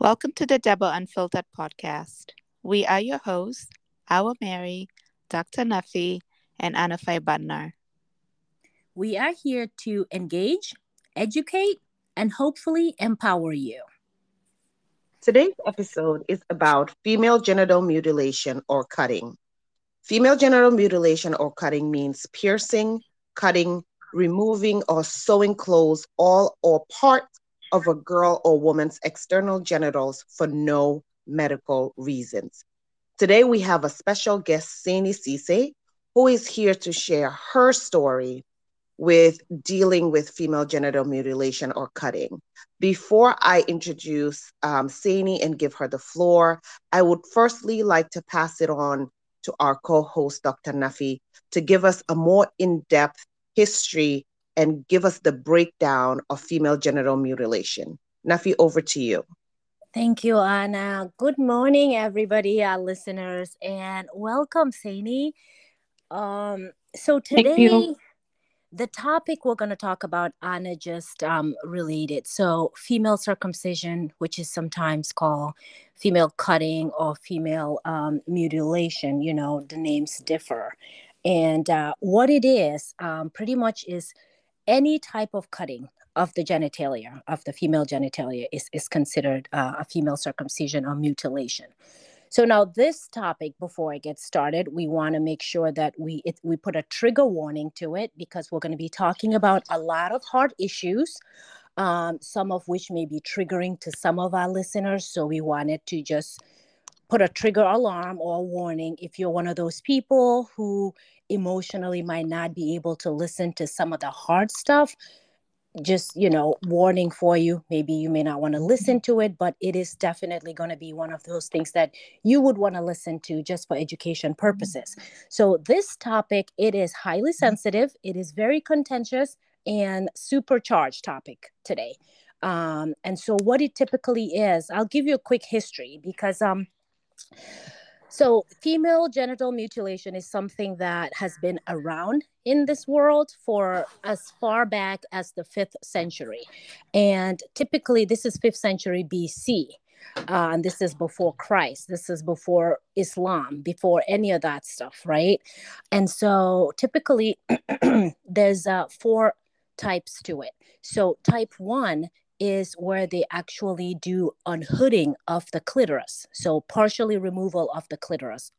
Welcome to the Double Unfiltered podcast. We are your hosts, Our Mary, Dr. Nuffy, and Anafai Badnar. We are here to engage, educate, and hopefully empower you. Today's episode is about female genital mutilation or cutting. Female genital mutilation or cutting means piercing, cutting, removing, or sewing clothes, all or part of a girl or woman's external genitals for no medical reasons. Today, we have a special guest, Sainey Ceesay, who is here to share her story with dealing with female genital mutilation or cutting. Before I introduce um, Sainey and give her the floor, I would firstly like to pass it on to our co host, Dr. Nafi, to give us a more in depth history and give us the breakdown of female genital mutilation. Nafi, over to you. Thank you, Anna. Good morning, everybody, our listeners, and welcome, Sainey. Um, so today, the topic we're going to talk about, Anna just um, related. So, female circumcision, which is sometimes called female cutting or female um, mutilation, you know, the names differ. And uh, what it is, um, pretty much is any type of cutting of the genitalia of the female genitalia is, is considered uh, a female circumcision or mutilation. So now this topic before i get started we want to make sure that we it, we put a trigger warning to it because we're going to be talking about a lot of hard issues um, some of which may be triggering to some of our listeners. So we wanted to just put a trigger alarm or a warning if you're one of those people who emotionally might not be able to listen to some of the hard stuff. Just you know warning for you. Maybe you may not want to listen to it but it is definitely going to be one of those things that you would want to listen to just for education purposes. So this topic it is highly sensitive it is very contentious and supercharged topic today. Um, and so what it typically is i'll give you a quick history because um so, female genital mutilation is something that has been around in this world for as far back as the fifth century. And typically, this is fifth century BC. Uh, and this is before Christ. This is before Islam, before any of that stuff, right? And so typically, there's uh, four types to it. So, type one is where they actually do unhooding of the clitoris, so partially removal of the clitoris.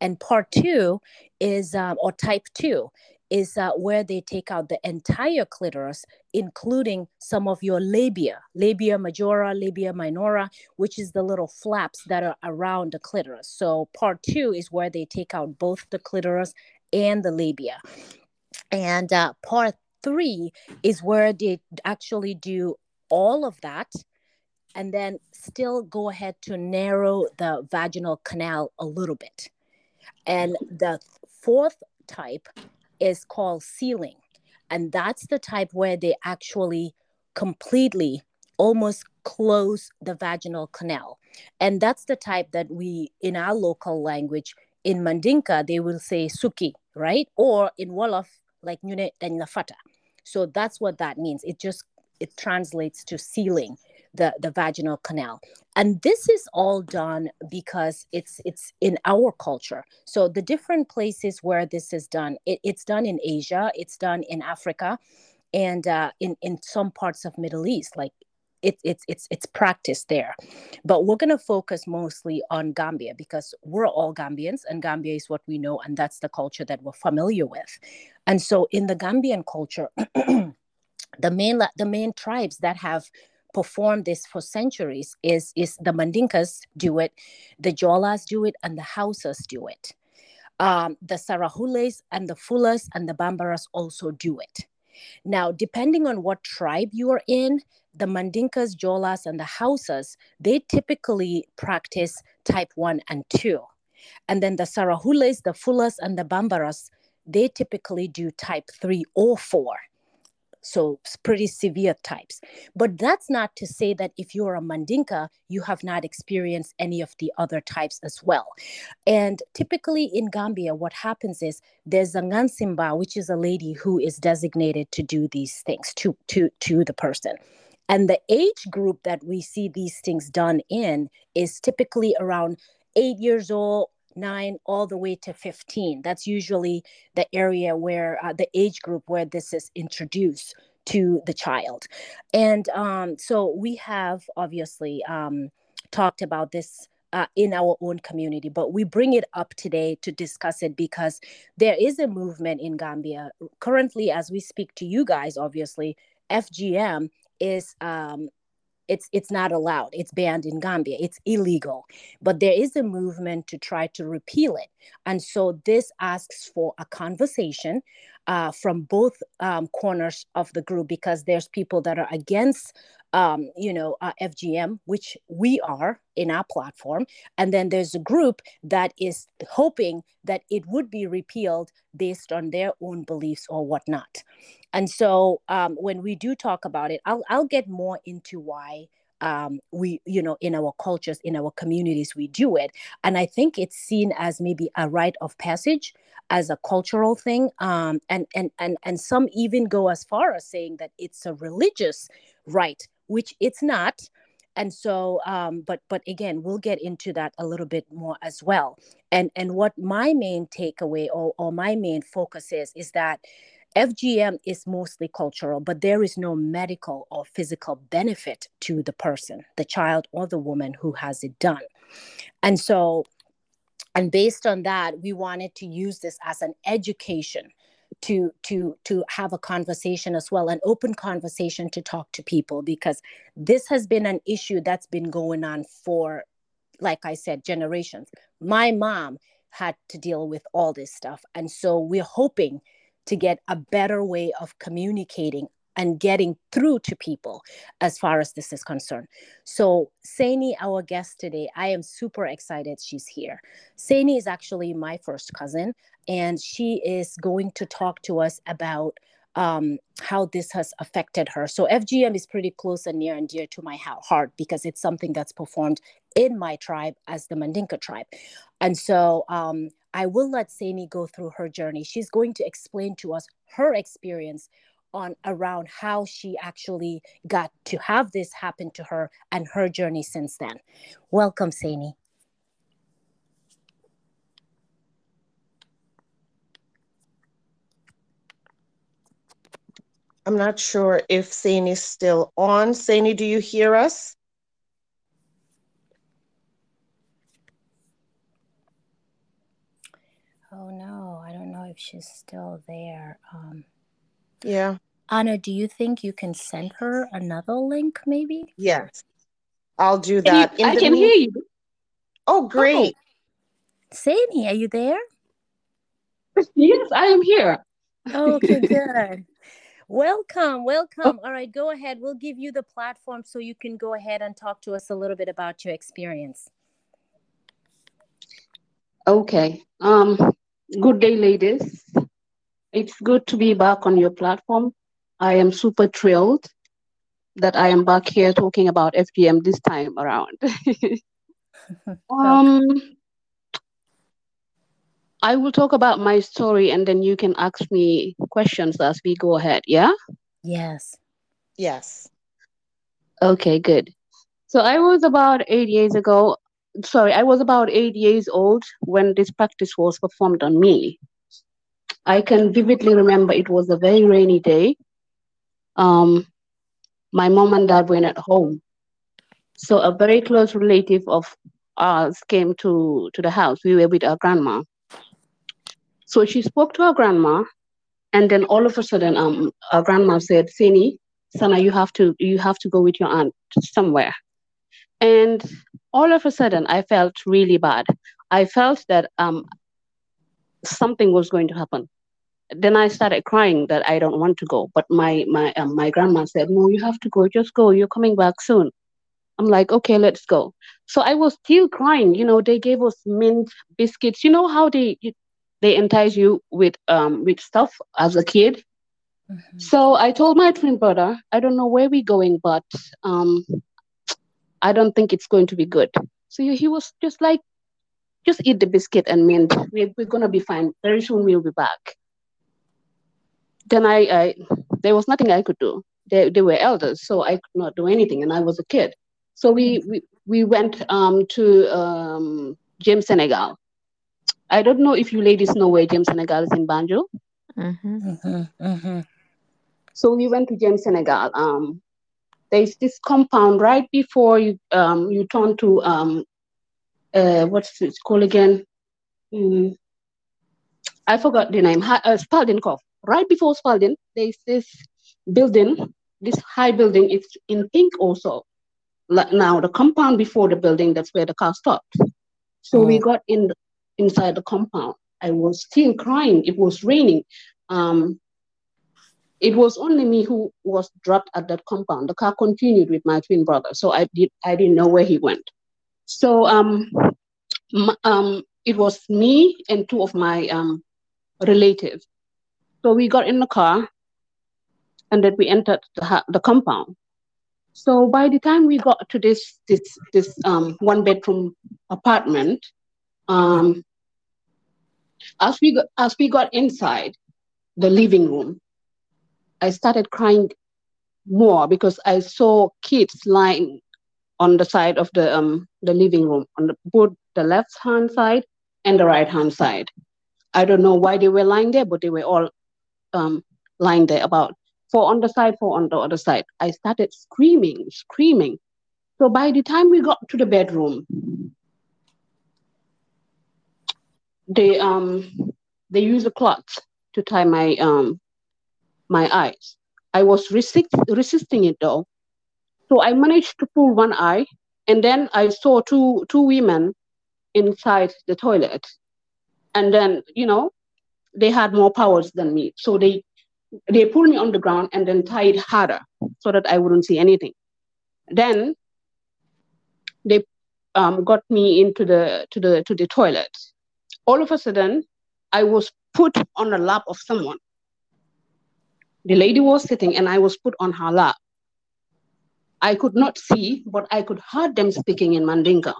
And part two is, um, or type two, is uh, where they take out the entire clitoris, including some of your labia, labia majora, labia minora, which is the little flaps that are around the clitoris. So part two is where they take out both the clitoris and the labia. And uh, part three is where they actually do all of that and then still go ahead to narrow the vaginal canal a little bit. And the fourth type is called sealing. And that's the type where they actually completely almost close the vaginal canal. And that's the type that we, in our local language, in Mandinka, they will say suki, right? Or in Wolof, like Nyune and Nafata. So that's what that means. It just it translates to sealing the, the vaginal canal. And this is all done because it's it's in our culture. So the different places where this is done it, it's done in asia it's done in africa and uh, in in some parts of middle east like it, it's it's it's practiced there. But we're going to focus mostly on gambia because we're all gambians and gambia is what we know and that's the culture that we're familiar with. And so in the gambian culture the main the main tribes that have performed this for centuries is is the Mandinkas do it, the Jolas do it, and the Hausas do it. Um, the Sarahules and the Fulas and the Bambaras also do it. Now, depending on what tribe you are in, the Mandinkas, Jolas, and the Hausas, they typically practice type 1 and 2. And then the Sarahules, the Fulas, and the Bambaras, they typically do type 3 or 4 so pretty severe types. But that's not to say that if you're a Mandinka, you have not experienced any of the other types as well. And typically in Gambia, what happens is there's a Ngansimba, which is a lady who is designated to do these things to, to, to the person. And the age group that we see these things done in is typically around eight years old, nine, all the way to 15. That's usually the area where uh, the age group where this is introduced to the child. And um, so we have obviously um, talked about this uh, in our own community, but we bring it up today to discuss it because there is a movement in Gambia. Currently, as we speak to you guys, obviously, FGM is um, it's it's not allowed it's banned in gambia it's illegal but there is a movement to try to repeal it and so this asks for a conversation uh, from both um, corners of the group because there's people that are against um, you know, uh, FGM, which we are in our platform. And then there's a group that is hoping that it would be repealed based on their own beliefs or whatnot. And so um, when we do talk about it, I'll, I'll get more into why um, we, you know, in our cultures, in our communities, we do it. And I think it's seen as maybe a rite of passage as a cultural thing um, and and and and some even go as far as saying that it's a religious rite, which it's not and so um, but but again we'll get into that a little bit more as well and and what my main takeaway or, or my main focus is is that fgm is mostly cultural but there is no medical or physical benefit to the person the child or the woman who has it done. And so and based on that we wanted to use this as an education to to to have a conversation as well an open conversation to talk to people because this has been an issue that's been going on for like i said generations. My mom had to deal with all this stuff. And so we're hoping to get a better way of communicating and getting through to people as far as this is concerned. So, Sainey, our guest today, I am super excited she's here. Sainey is actually my first cousin, and she is going to talk to us about um, how this has affected her. So, FGM is pretty close and near and dear to my heart because it's something that's performed in my tribe as the Mandinka tribe. And so, um, I will let Sainey go through her journey. She's going to explain to us her experience on around how she actually got to have this happen to her and her journey since then. Welcome, Sainey. I'm not sure if Sainey is still on. Sainey, do you hear us? Oh no, I don't know if she's still there. Um, yeah. Anna, do you think you can send her another link maybe? Yes. I'll do that. You, I can hear you. Oh, great. Oh. Sainey, are you there? Yes, I am here. okay, good. welcome, welcome. Oh. All right, go ahead. We'll give you the platform so you can go ahead and talk to us a little bit about your experience. Okay. Um, good day, ladies. It's good to be back on your platform. I am super thrilled that I am back here talking about FGM this time around. um, I will talk about my story and then you can ask me questions as we go ahead. Yeah? Yes. Yes. Okay, good. So I was about eight years ago. Sorry, I was about eight years old when this practice was performed on me. I can vividly remember it was a very rainy day. Um, my mom and dad were at home. So a very close relative of ours came to, to the house. We were with our grandma. So she spoke to our grandma, and then all of a sudden, um, our grandma said, Sini, Sana, you have to you have to go with your aunt somewhere. And all of a sudden, I felt really bad. I felt that um, something was going to happen then I started crying that I don't want to go. But my my um, my grandma said, "No, you have to go. Just go. You're coming back soon." I'm like, "Okay, let's go." So I was still crying. You know, they gave us mint biscuits. You know how they they entice you with um with stuff as a kid. Mm-hmm. So I told my twin brother, "I don't know where we're going, but um, I don't think it's going to be good." So he was just like, "Just eat the biscuit and mint. We're, we're gonna be fine. Very soon we'll be back." then I, I there was nothing I could do. they, they were elders, so I could not do anything, and I was a kid. So we we, we went um, to um, James Senegal. I don't know if you ladies know where James Senegal is in Banjul. Mm-hmm. Mm-hmm. Mm-hmm. So we went to James Senegal. Um, there's this compound right before you um, you turn to um, uh, what's it called again? Mm, I forgot the name. Uh, Spalding Cove. Right before Spalding, there's this building, this high building. It's in pink also. Like now, the compound before the building, that's where the car stopped. So we oh. got in the, inside the compound. I was still crying. It was raining. Um, it was only me who was dropped at that compound. The car continued with my twin brother, so I did I didn't know where he went. So um, um, it was me and two of my um, relatives. So we got in the car, and then we entered the, the compound. So by the time we got to this this this um, one bedroom apartment, um, as we got, as we got inside the living room, I started crying more because I saw kids lying on the side of the um the living room on the, both the left hand side and the right hand side. I don't know why they were lying there, but they were all um lying there about four on the side, four on the other side. I started screaming, screaming. So by the time we got to the bedroom, they um they used a cloth to tie my um my eyes. I was resist, resisting it though. So I managed to pull one eye, and then I saw two two women inside the toilet. And then, you know, they had more powers than me. So they they pulled me on the ground and then tied harder so that I wouldn't see anything. Then they um, got me into the to the to the toilet. All of a sudden, I was put on the lap of someone. The lady was sitting and I was put on her lap. I could not see, but I could hear them speaking in Mandinka.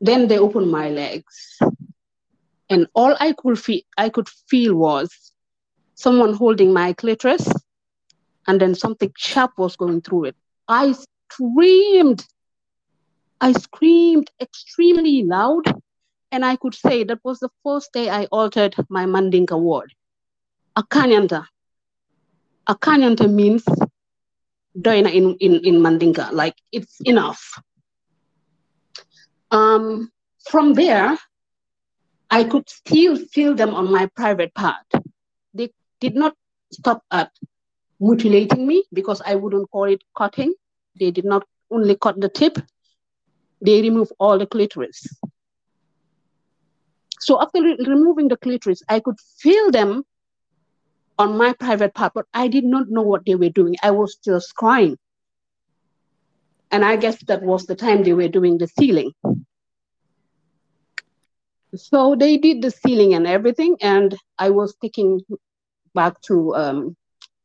Then they opened my legs. And all I could feel I could feel was someone holding my clitoris, and then something sharp was going through it. I screamed. I screamed extremely loud, and I could say that was the first day I altered my Mandinka word. Akanyanta. Akanyanta means doina in, in, in Mandinka, like it's enough. Um, from there, I could still feel them on my private part. They did not stop at mutilating me because I wouldn't call it cutting. They did not only cut the tip, they removed all the clitoris. So after re- removing the clitoris, I could feel them on my private part, but I did not know what they were doing. I was just crying. And I guess that was the time they were doing the sealing. So they did the sealing and everything, and I was taking back to um,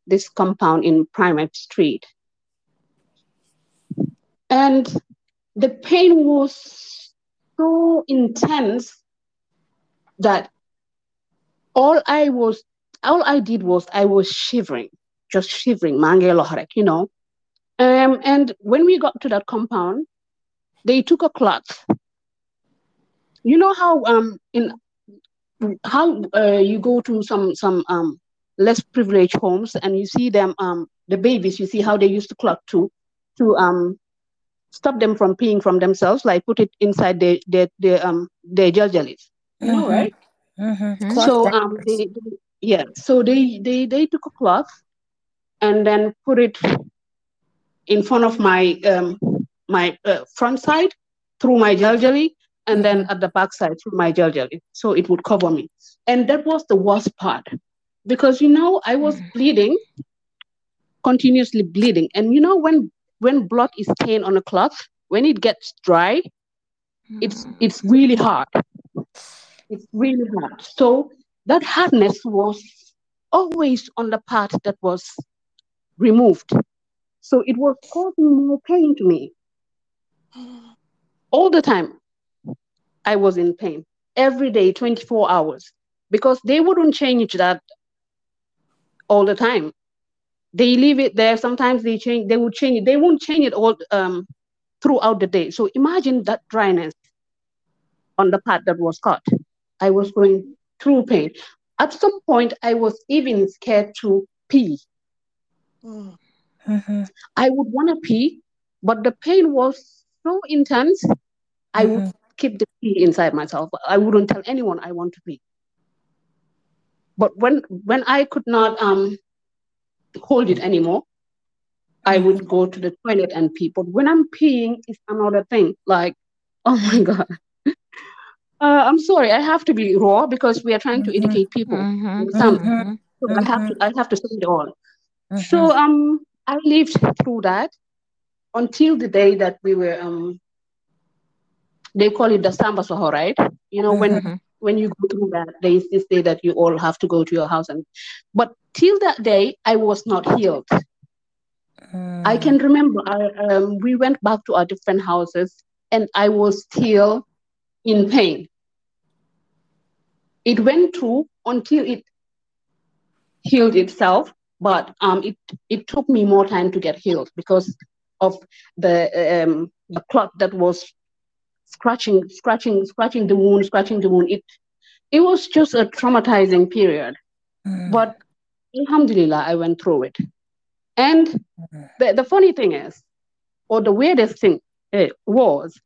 this compound in Primet Street. And the pain was so intense that all I was all I did was I was shivering, just shivering, mangaloharek, you know. Um, and when we got to that compound, they took a cloth. You know how um in how uh, you go to some some um less privileged homes and you see them um the babies you see how they use the cloth to to um stop them from peeing from themselves like put it inside their their, their um their jellies you know mm-hmm. right mm-hmm. so um they, they, yeah so they they they took a cloth and then put it in front of my um, my uh, front side through my gel jelly and then at the back side through my gel jelly. So it would cover me. And that was the worst part because you know i was mm. bleeding continuously bleeding. And you know when when blood is stained on a cloth when it gets dry it's mm. it's really hard. It's really hard. So that hardness was always on the part that was removed. So it was causing more pain to me. All the time, I was in pain every day, 24 hours, because they wouldn't change that all the time. they leave it there. Sometimes they change. They would change it. They won't change it all um, throughout the day. So imagine that dryness on the part that was cut. I was going through pain. At some point, I was even scared to pee. Mm-hmm. I would want to pee, but the pain was so intense. Mm-hmm. I would mm-hmm. keep the pee inside myself. I wouldn't tell anyone I want to pee. But when when I could not um, hold it anymore, I would mm-hmm. go to the toilet and pee. But when I'm peeing, it's another thing. Like, oh my god. Uh, I'm sorry, I have to be raw because we are trying to mm-hmm. educate people. Mm-hmm. Mm-hmm. So I have to I have to say it all. So um I lived through that until the day that we were um they call it the Samba Soho, right? You know, when when you go through that, there is this day that you all have to go to your house and but till that day I was not healed. I can remember I, um, we went back to our different houses and I was still in pain. It went through until it healed itself, but um, it it took me more time to get healed because of the um, the clot that was scratching, scratching, scratching the wound, scratching the wound. It it was just a traumatizing period, mm. but Alhamdulillah, I went through it. And the, the funny thing is, or the weirdest thing uh, was,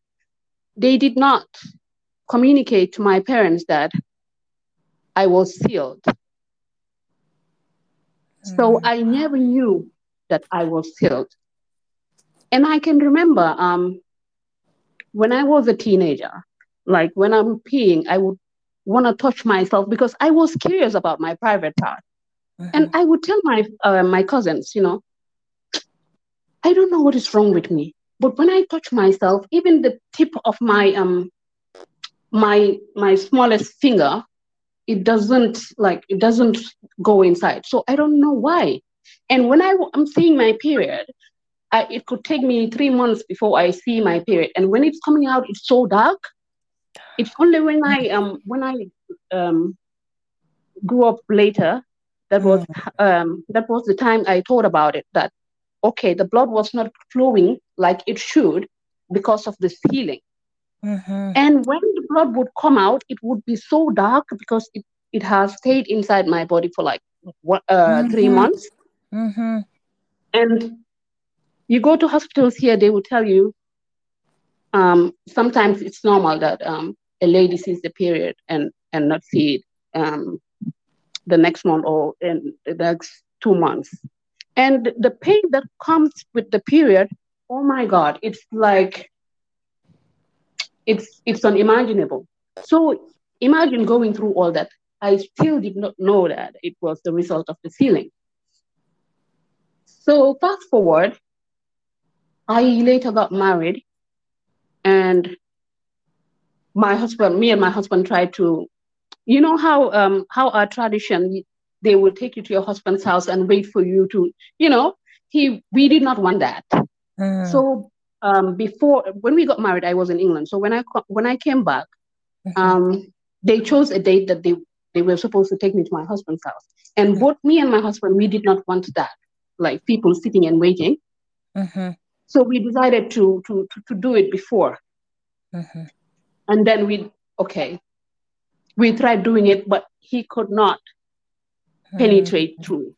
they did not communicate to my parents that I was sealed. So mm. I never knew that I was sealed. And I can remember um, when I was a teenager, like when I'm peeing, I would want to touch myself because I was curious about my private part. Mm-hmm. And I would tell my uh, my cousins, you know, I don't know what is wrong with me, but when I touch myself, even the tip of my um my my smallest finger it doesn't like it doesn't go inside. So i don't know why. And when I, i'm seeing my period I, it could take me three months before i see my period. And when it's coming out it's so dark. It's only when i um when i um grew up later that was um that was the time i thought about it that okay the blood was not flowing like it should because of this healing Mm-hmm. And when the blood would come out, it would be so dark because it, it has stayed inside my body for like uh, mm-hmm. three months. Mm-hmm. And you go to hospitals here, they will tell you um, sometimes it's normal that um, a lady sees the period and, and not see it um, the next month or in the next two months. And the pain that comes with the period, oh my God, it's like it's it's unimaginable. So imagine going through all that. I still did not know that it was the result of the sealing. So fast forward, I later got married, and my husband, me and my husband tried to, you know how um how our tradition they will take you to your husband's house and wait for you to, you know, he we did not want that. Mm. So um, before when we got married, I was in England. So when I when I came back, mm-hmm. um, they chose a date that they they were supposed to take me to my husband's house. And mm-hmm. both me and my husband, we did not want that, like people sitting and waiting. Mm-hmm. So we decided to, to to to do it before. And then we okay, we tried doing it, but he could not penetrate through.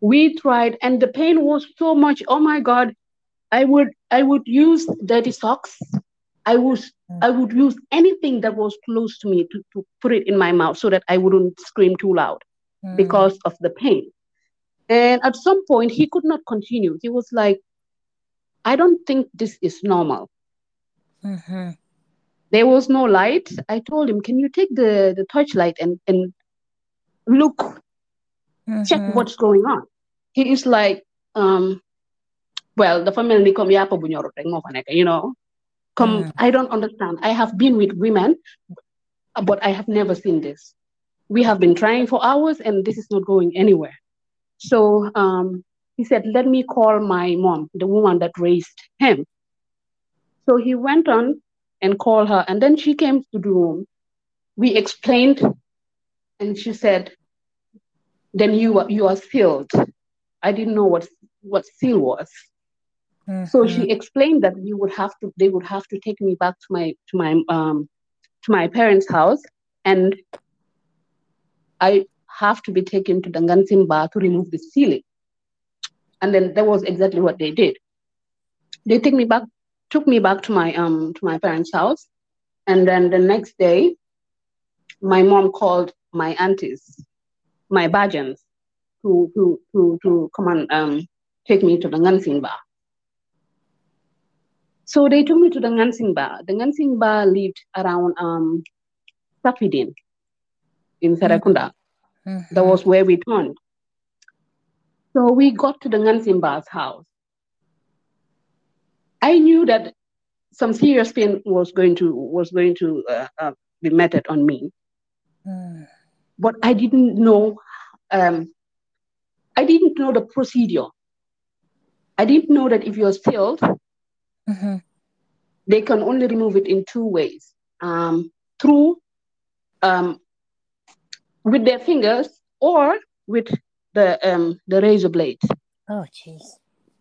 We tried, and the pain was so much. Oh my God! I would I would use dirty socks. I would mm. I would use anything that was close to me to, to put it in my mouth so that I wouldn't scream too loud mm. because of the pain. And at some point he could not continue. He was like, I don't think this is normal. Mm-hmm. There was no light. I told him, Can you take the, the torchlight and, and look, mm-hmm. check what's going on? He is like, um, well the family comme yàpp bu ñorut rek moo fa nekk you know? Come mm. I don't understand. I have been with women but I have never seen this. We have been trying for hours and this is not going anywhere. So um, he said let me call my mom the woman that raised him. So he went on and called her and then she came to the room. We explained and she said then you are you are sealed. I didn't know what what seal was. Mm-hmm. So she explained that we would have to they would have to take me back to my to my um to my parents' house and I have to be taken to the Ngansimba to remove the sealing. And then that was exactly what they did. They take me back, took me back to my um to my parents' house, and then the next day, my mom called my aunties, my bajans, to to to to come and um take me to the Ngansimba. So they took me to the Ngansimba. The Ngansimba lived around um Safidin in Serekunda. Mm-hmm. That was where we turned. So we got to the Ngansimba's house. I knew that some serious pain was going to was going to uh, uh, be meted on me, mm. but I didn't know. Um, I didn't know the procedure. I didn't know that if you're sealed, mm-hmm. they can only remove it in two ways: um, through um, with their fingers or with the um, the razor blade. Oh, jeez.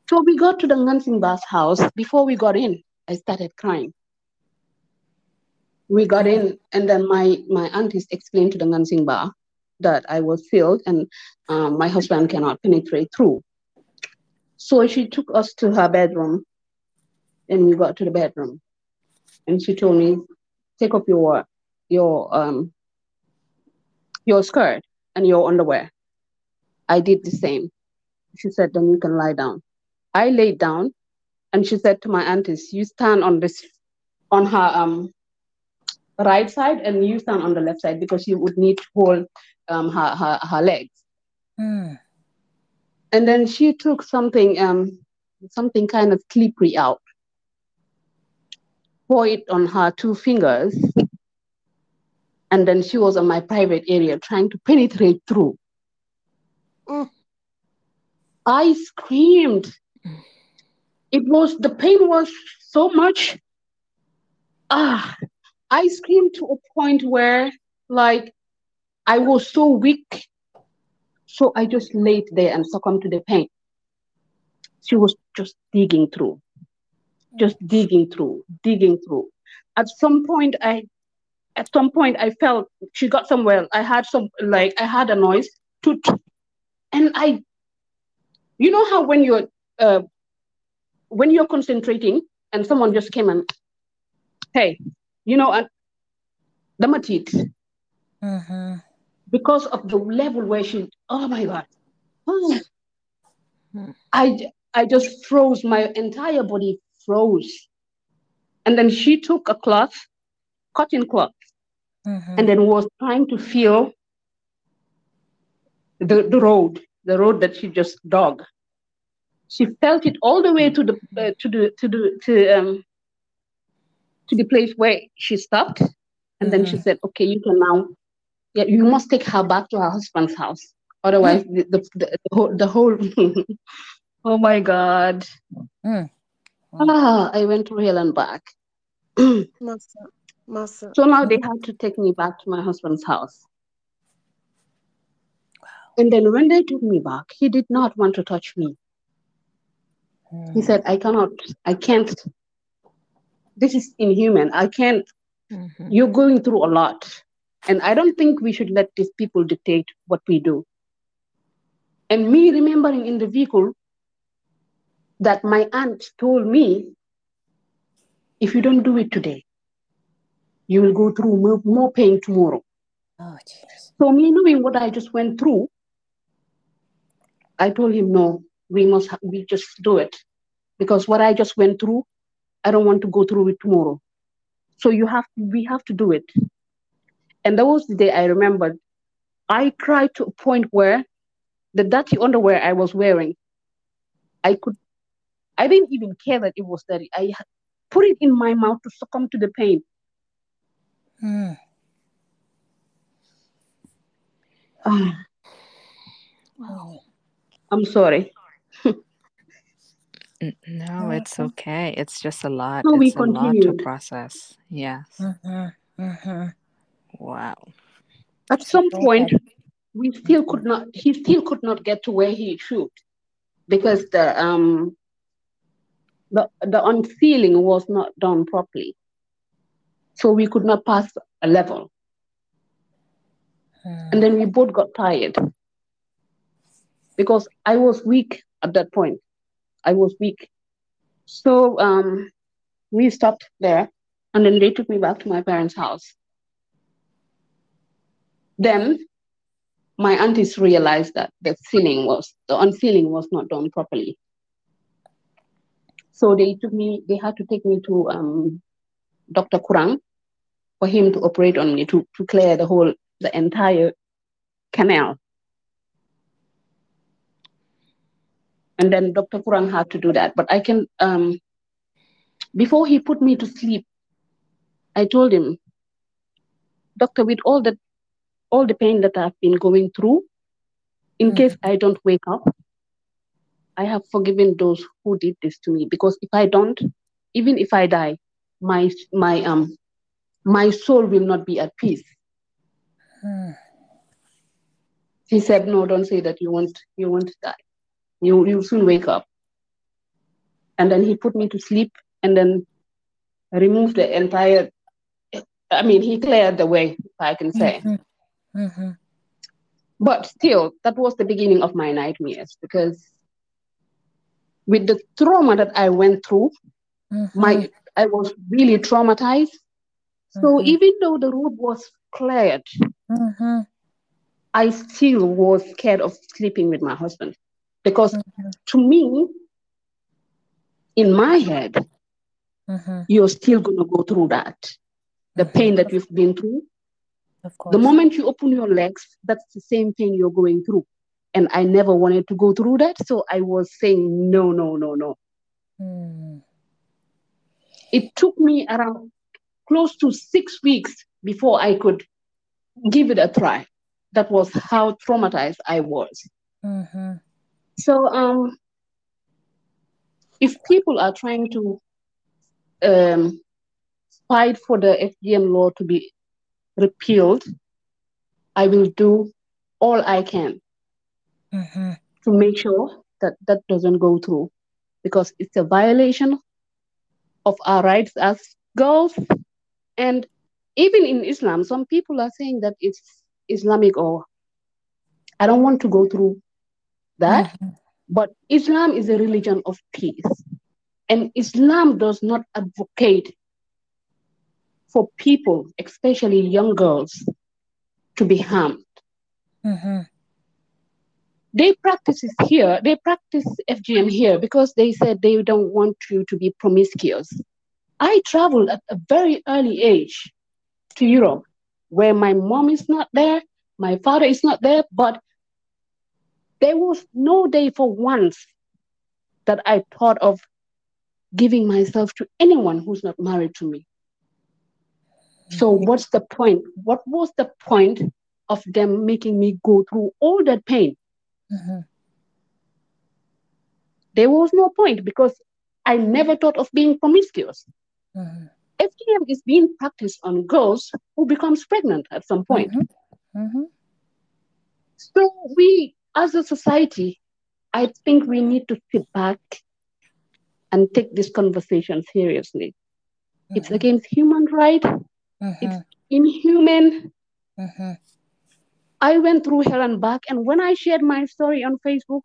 So we got to the Ngansimba's house. Before we got in, I started crying. We got in, and then my my aunties explained to the Ngansimba that I was filled and um, my husband cannot penetrate through. So she took us to her bedroom, and we got to the bedroom, and she told me, "Take off your your um your skirt and your underwear. I did the same. She said, then you can lie down. I laid down and she said to my aunties, you stand on this, on her um, right side and you stand on the left side because you would need to hold um, her, her, her legs. Mm. And then she took something, um, something kind of slippery out, it on her two fingers, and then she was on my private area trying to penetrate through. Mm. I screamed. It was the pain was so much. Ah, I screamed to a point where like I was so weak. So I just laid there and succumbed to the pain. She was just digging through, just digging through, digging through. At some point, I at some point I felt she got somewhere. I had some like I had a noise, toot, and I, you know how when you're uh, when you're concentrating and someone just came and, hey, you know, and the matit, mm-hmm. because of the level where she, oh my god, oh, I I just froze. My entire body froze, and then she took a cloth, cotton cloth, mm-hmm. and then was trying to feel the, the road, the road that she just dug. She felt it all the way to the uh, to the to the to um to the place where she stopped, and mm-hmm. then she mm-hmm. said, "Okay, you can now, yeah, you must take her back to her husband's house, otherwise mm-hmm. the, the, the, the whole the whole." oh my God! Mm. Ah, I went to hell and back. Massa. So now they had to take me back to my husband's house. Wow. And then when they took me back, he did not want to touch me. Mm. He said, I cannot, I can't. This is inhuman. I can't. Mm-hmm. You're going through a lot. And I don't think we should let these people dictate what we do. And me remembering in the vehicle that my aunt told me, if you don't do it today, you will go through more, more pain tomorrow. Oh, geez. So me knowing what I just went through, I told him, no, we must, we just do it. Because what I just went through, I don't want to go through it tomorrow. So you have, we have to do it. And that was the day I remembered. I cried to a point where the dirty underwear I was wearing, I could, I didn't even care that it was dirty. I put it in my mouth to succumb to the pain. Mm. Oh. Wow. I'm sorry. no, it's okay. It's just a lot. So it's a lot to process. Yes. Mm-hmm. Mm-hmm. Wow. At some point, we still could not. He still could not get to where he should. because the um the the unsealing was not done properly. So we could not pass a level. Hmm. And then we both got tired because I was weak at that point. I was weak. So um, we stopped there and then they took me back to my parents' house. Then my aunties realized that the sealing was the unsealing was not done properly. So they took me, they had to take me to um, Dr. Kurang for him to operate on me to, to clear the whole, the entire canal. And then Dr. Kurang had to do that. But I can, um, before he put me to sleep, I told him, Doctor, with all the all the pain that I've been going through, in mm. case I don't wake up, I have forgiven those who did this to me. Because if I don't, even if I die, my my um my soul will not be at peace. Mm. He said, No, don't say that you won't you won't die. You you'll soon wake up. And then he put me to sleep and then removed the entire I mean, he cleared the way, if I can say. Mm-hmm. Mm-hmm. But still, that was the beginning of my nightmares because with the trauma that I went through, mm-hmm. my I was really traumatized. So mm-hmm. even though the road was cleared, mm-hmm. I still was scared of sleeping with my husband because mm-hmm. to me, in my head, mm-hmm. you're still gonna go through that. The pain that you've been through, of course. The moment you open your legs, that's the same thing you're going through. And I never wanted to go through that. So I was saying, no, no, no, no. Hmm. It took me around close to six weeks before I could give it a try. That was how traumatized I was. Mm-hmm. So, um, if people are trying to um, fight for the FGM law to be repealed, I will do all I can mm-hmm. to make sure that that doesn't go through because it's a violation of our rights as girls. And even in Islam, some people are saying that it's Islamic or I don't want to go through that. Mm-hmm. But Islam is a religion of peace. And Islam does not advocate for people, especially young girls, to be harmed. Mm-hmm. They practice here. They practice FGM here because they said they don't want you to be promiscuous. I traveled at a very early age to Europe, where my mom is not there, my father is not there, but there was no day for once that I thought of giving myself to anyone who's not married to me. So mm-hmm. what's the point? What was the point of them making me go through all that pain? Mm-hmm. There was no point because I never thought of being promiscuous. Mm-hmm. FGM is being practiced on girls who becomes pregnant at some point. Mm-hmm. mm-hmm. So we, as a society, I think we need to sit back and take this conversation seriously. It's mm-hmm. against human rights Mm-hmm. It's inhuman. I went through hell and back. And when I shared my story on Facebook,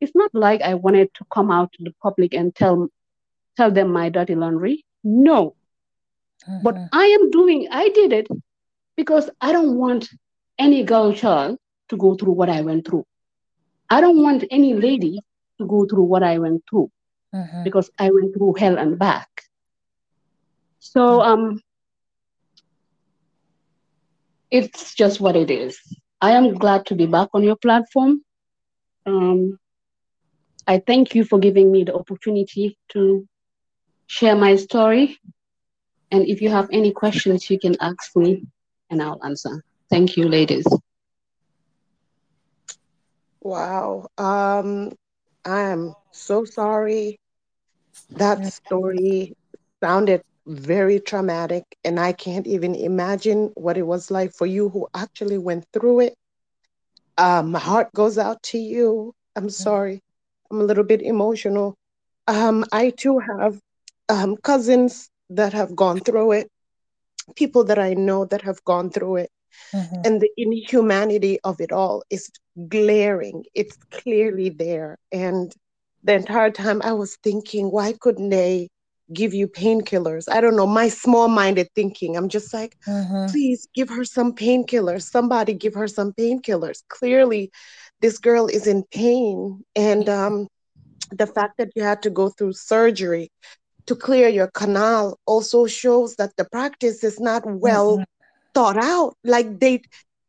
it's not like I wanted to come out to the public and tell tell them my dirty laundry. No. But I am doing, I did it because I don't want any girl child to go through what I went through. I don't want any lady to go through what I went through mm-hmm. because I went through hell and back. So um it's just what it is. I am glad to be back on your platform. Um, I thank you for giving me the opportunity to share my story. And if you have any questions, you can ask me and I'll answer. Thank you, ladies. Wow. Um, I am so sorry. That story sounded very traumatic and i can't even imagine what it was like for you who actually went through it um, my heart goes out to you i'm sorry I'm a little bit emotional. Um, I too have um, cousins that have gone through it, people that I know that have gone through it. Mm-hmm. And the inhumanity of it all is glaring. It's clearly there. And the entire time I was thinking, why couldn't they give you painkillers? I don't know, my small minded thinking. I'm just like, mm-hmm. please give her some painkillers. Somebody give her some painkillers. Clearly, this girl is in pain. And um, the fact that you had to go through surgery to clear your canal also shows that the practice is not well mm-hmm. thought out. Like they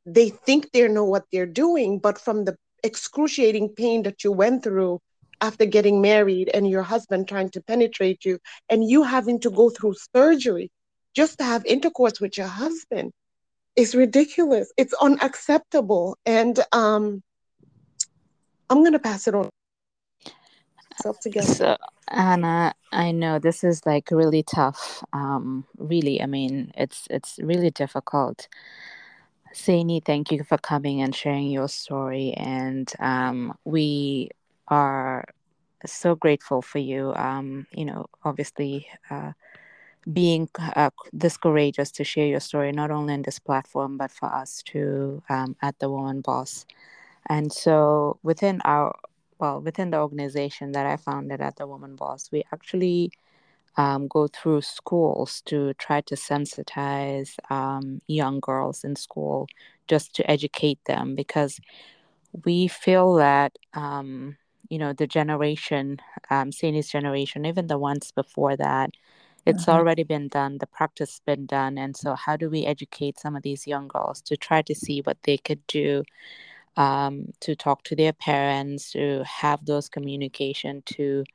they think they know what they're doing, but from the excruciating pain that you went through after getting married and your husband trying to penetrate you and you having to go through surgery just to have intercourse with your husband is ridiculous. It's unacceptable. And um I'm gonna pass it on. So, Anna, I know this is like really tough. Um, really, I mean, it's it's really difficult. Sainey, thank you for coming and sharing your story, and um, we are so grateful for you. Um, you know, obviously. Uh, being uh, this courageous to share your story, not only in this platform, but for us too um, at the Woman Boss. And so within our well, within the organization that I founded at the Woman Boss, we actually um, go through schools to try to sensitize um, young girls in school just to educate them because we feel that um, you know the generation um, Sainey's generation even the ones before that it's mm-hmm. already been done the practice has been done and so how do we educate some of these young girls to try to see what they could do um, to talk to their parents, to have those communication, to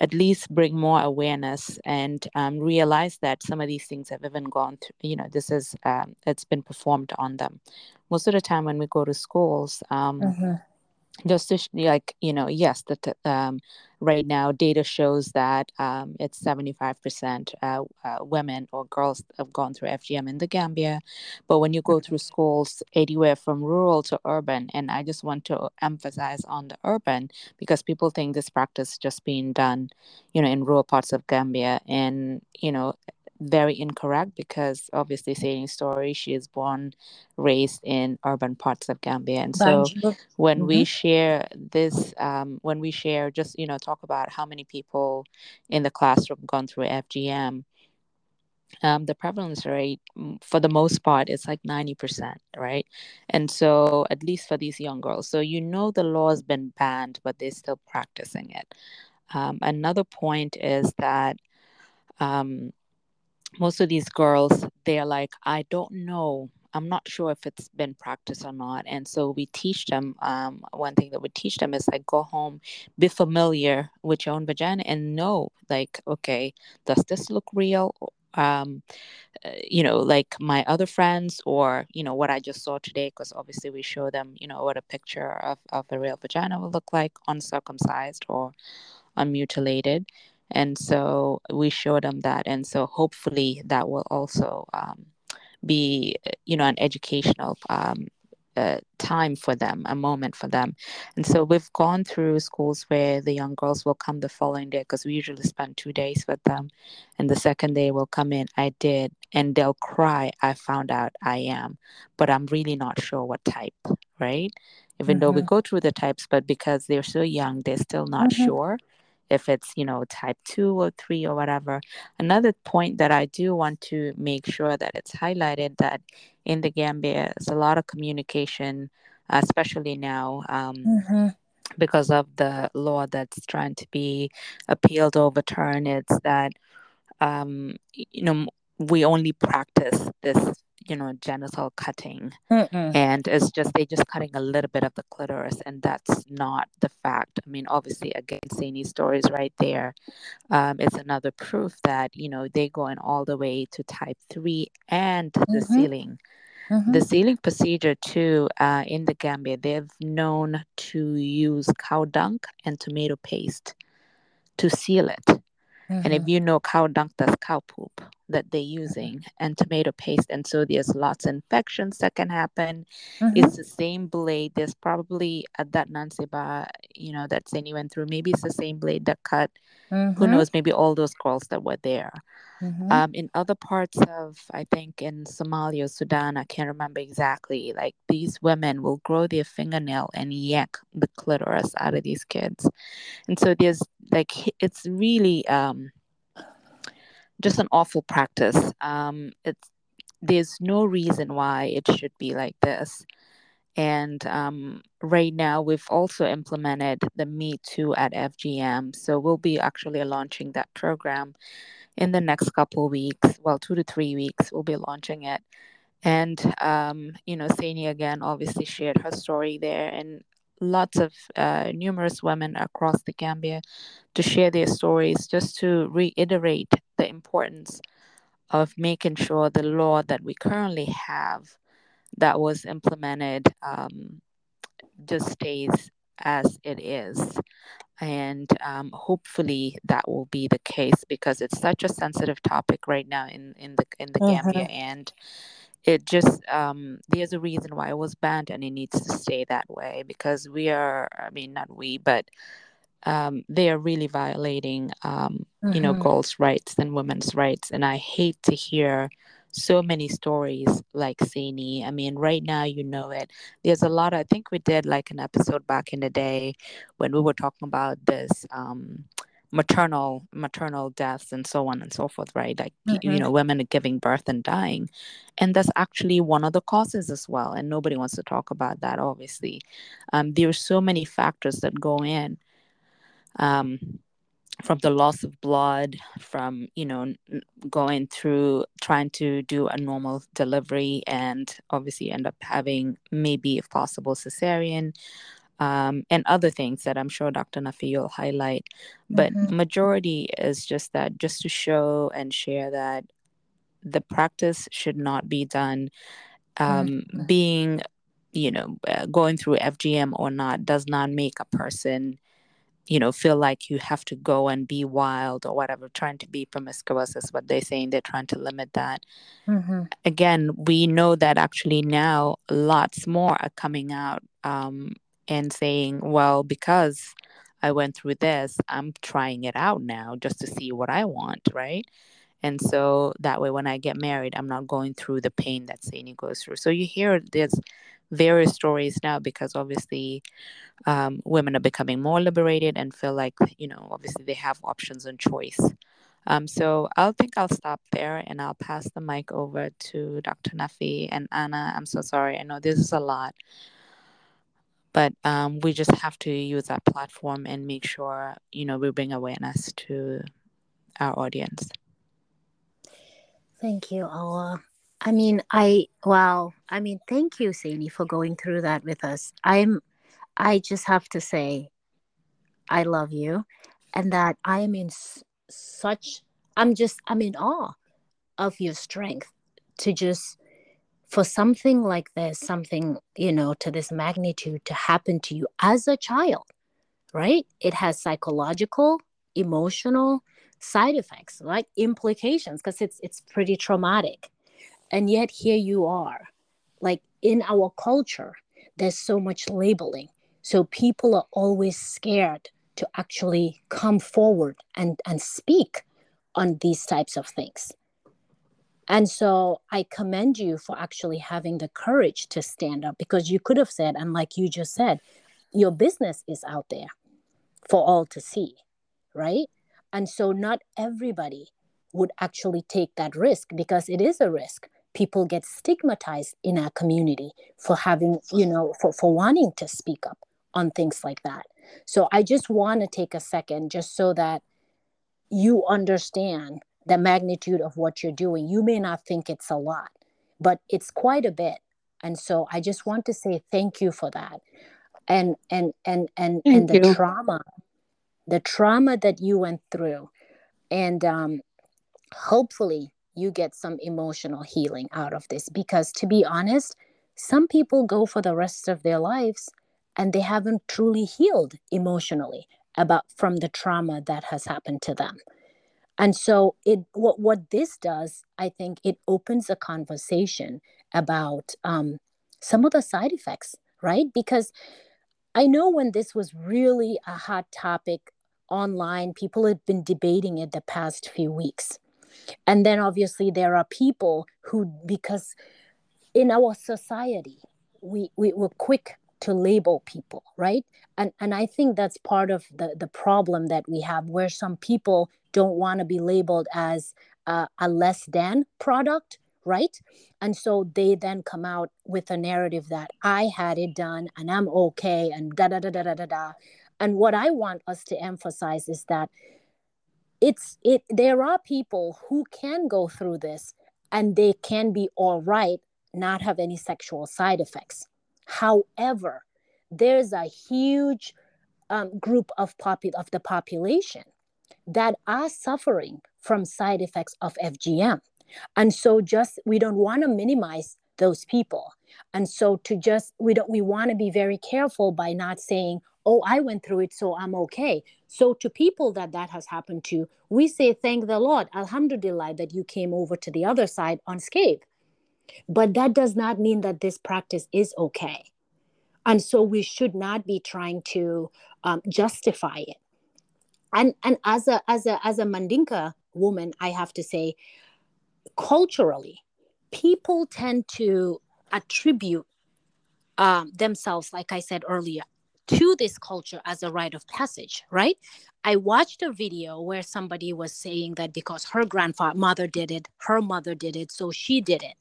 at least bring more awareness and um, realize that some of these things have even gone through you know, this is, um, it's been performed on them. Most of the time when we go to schools, um, mm-hmm just to, like you know yes that um, right now data shows that um, it's 75% uh, uh, women or girls have gone through fgm in the gambia. But when you go through schools anywhere from rural to urban and i just want to emphasize on the urban because people think this practice just being done you know in rural parts of gambia. And you know very incorrect because obviously saying story she is born raised in urban parts of gambia. And so when mm-hmm. we share this um, when we share just you know talk about how many people in the classroom gone through fgm um, the prevalence rate mm, for the most part is like 90% right? And so at least for these young girls. So you know the law has been banned but they're still practicing it. Um, another point is that um, most of these girls they're like i don't know. I'm not sure if it's been practiced or not. And so we teach them um, one thing that we teach them is like go home be familiar with your own vagina and know like okay does this look real? Um, uh, you know like my other friends or you know what i just saw today because obviously we show them you know what a picture of, of a real vagina will look like uncircumcised or unmutilated and so we show them that and so hopefully that will also um, be you know an educational um, uh, time for them, a moment for them. And so we've gone through schools where the young girls will come the following day because we usually spend two days with them. And the second day will come in, I did, and they'll cry, I found out I am, but I'm really not sure what type, right? Even mm-hmm. though we mm-hmm. go through the types, but because they're so young, they're still not mm-hmm. sure if it's you know type 2 or 3 or whatever another point that i do want to make sure that it's highlighted that in the gambia there's a lot of communication especially now um, mm-hmm. because of the law that's trying to be appealed overturned it's that um, you know we only practice this you know genital cutting Mm-mm. and it's just they just cutting a little bit of the clitoris and that's not the fact i mean obviously again Sainey's stories right there um, it's another proof that you know they going all the way to type 3 and the mm-hmm. sealing mm-hmm. the sealing procedure too uh, in the gambia they've known to use cow dung and tomato paste to seal it And if Mhm. you know cow dung, that's cow poop that they're using, and tomato paste. And so there's lots of infections that can happen. Mhm. It's the same blade. There's probably at that Nancy bar, you know, that Sandy went through. Maybe it's the same blade that cut. Who Mhm. knows? Maybe all those girls that were there. Mhm. Um, in other parts of, I think in Somalia, Sudan, I can't remember exactly. Like these women will grow their fingernail and yank the clitoris out of these kids, and so there's like it's really um, just an awful practice. Um, it's there's no reason why it should be like this. And um, right now, we've also implemented the Me Too at FGM. So we'll be actually launching that program in the next couple weeks. Well, two to three weeks, we'll be launching it. And, um, you know, Sainey again obviously shared her story there, and lots of uh, numerous women across the Gambia to share their stories just to reiterate the importance of making sure the law that we currently have that was implemented um, just stays as it is. And um, hopefully that will be the case because it's such a sensitive topic right now in, in the in the Gambia, and it just um, there's a reason why it was banned, and it needs to stay that way because we are, I mean, not we, but um, they are really violating, um, you know, Mhm. girls' rights and women's rights. And I hate to hear so many stories like Sainey. I mean, right now, you know it. There's a lot. I think we did like an episode back in the day when we were talking about this um, maternal maternal deaths and so on and so forth. Right, like pe- you know, women giving birth and dying, and that's actually one of the causes as well. And nobody wants to talk about that. Obviously, um, there are so many factors that go in um, from the loss of blood, from you know going through trying to do a normal delivery, and obviously end up having maybe if possible cesarean, um, and other things that I'm sure Dr. Nafi will highlight. But Mhm. majority is just that, just to show and share that the practice should not be done. Um, Being, you know, uh, going through FGM or not does not make a person you know feel like you have to go and be wild or whatever trying to be promiscuous is what they're saying they're trying to limit that Mhm. again we know that actually now lots more are coming out um, and saying well because i went through this i'm trying it out now just to see what i want right? And so that way when i get married i'm not going through the pain that Sainey goes through. So you hear there's various stories now because obviously um, women are becoming more liberated and feel like you know obviously they have options and choice. Um, so I'll think i'll stop there and i'll pass the mic over to dr nafi and anna. I'm so sorry. I know this is a lot but um, we just have to use that platform and make sure you know we bring awareness to our audience Thank you, Awa. I mean, I wow. I mean, thank you, Sainey, for going through that with us. I'm I just have to say I love you and that I am in s- such I'm just I'm in awe of your strength to just for something like this, something, you know, to this magnitude to happen to you as a child, right? It has psychological, emotional side effects, like implications, because it's it's pretty traumatic. And yet here you are. Like in our culture, there's so much labeling. So people are always scared to actually come forward and, and speak on these types of things. And so I commend you for actually having the courage to stand up because you could have said, and like you just said, your business is out there for all to see, right? And so not everybody would actually take that risk because it is a risk. People get stigmatized in our community for having, you know, for, for wanting to speak up on things like that. So I just want to take a second just so that you understand the magnitude of what you're doing. You may not think it's a lot, but it's quite a bit. And so I just want to say thank you for that. And and and and and the you. trauma, the trauma that you went through. And um hopefully you get some emotional healing out of this because to be honest, some people go for the rest of their lives and they haven't truly healed emotionally about from the trauma that has happened to them and so it what what this does i think it opens a conversation about um, some of the side effects right? Because i know when this was really a hot topic online people have been debating it the past few weeks. And then obviously there are people who because in our society we, we were quick to label people right? And and i think that's part of the the problem that we have where some people don't want to be labeled as uh, a less than product right? And so they then come out with a narrative that i had it done and i'm okay and da da da da da da da. And what i want us to emphasize is that it's it there are people who can go through this and they can be all right not have any sexual side effects however there's a huge um, group of popu- of the population that are suffering from side effects of fgm and so just we don't want to minimize those people. And so to just we don't we want to be very careful by not saying oh i went through it so i'm okay. So to people that that has happened to we say thank the lord alhamdulillah that you came over to the other side unscathed but that does not mean that this practice is okay and so we should not be trying to um, justify it and and as a as a as a mandinka woman i have to say culturally people tend to attribute um, themselves like i said earlier to this culture as a rite of passage, right? I watched a video where somebody was saying that because her grandmother did it, her mother did it, so she did it.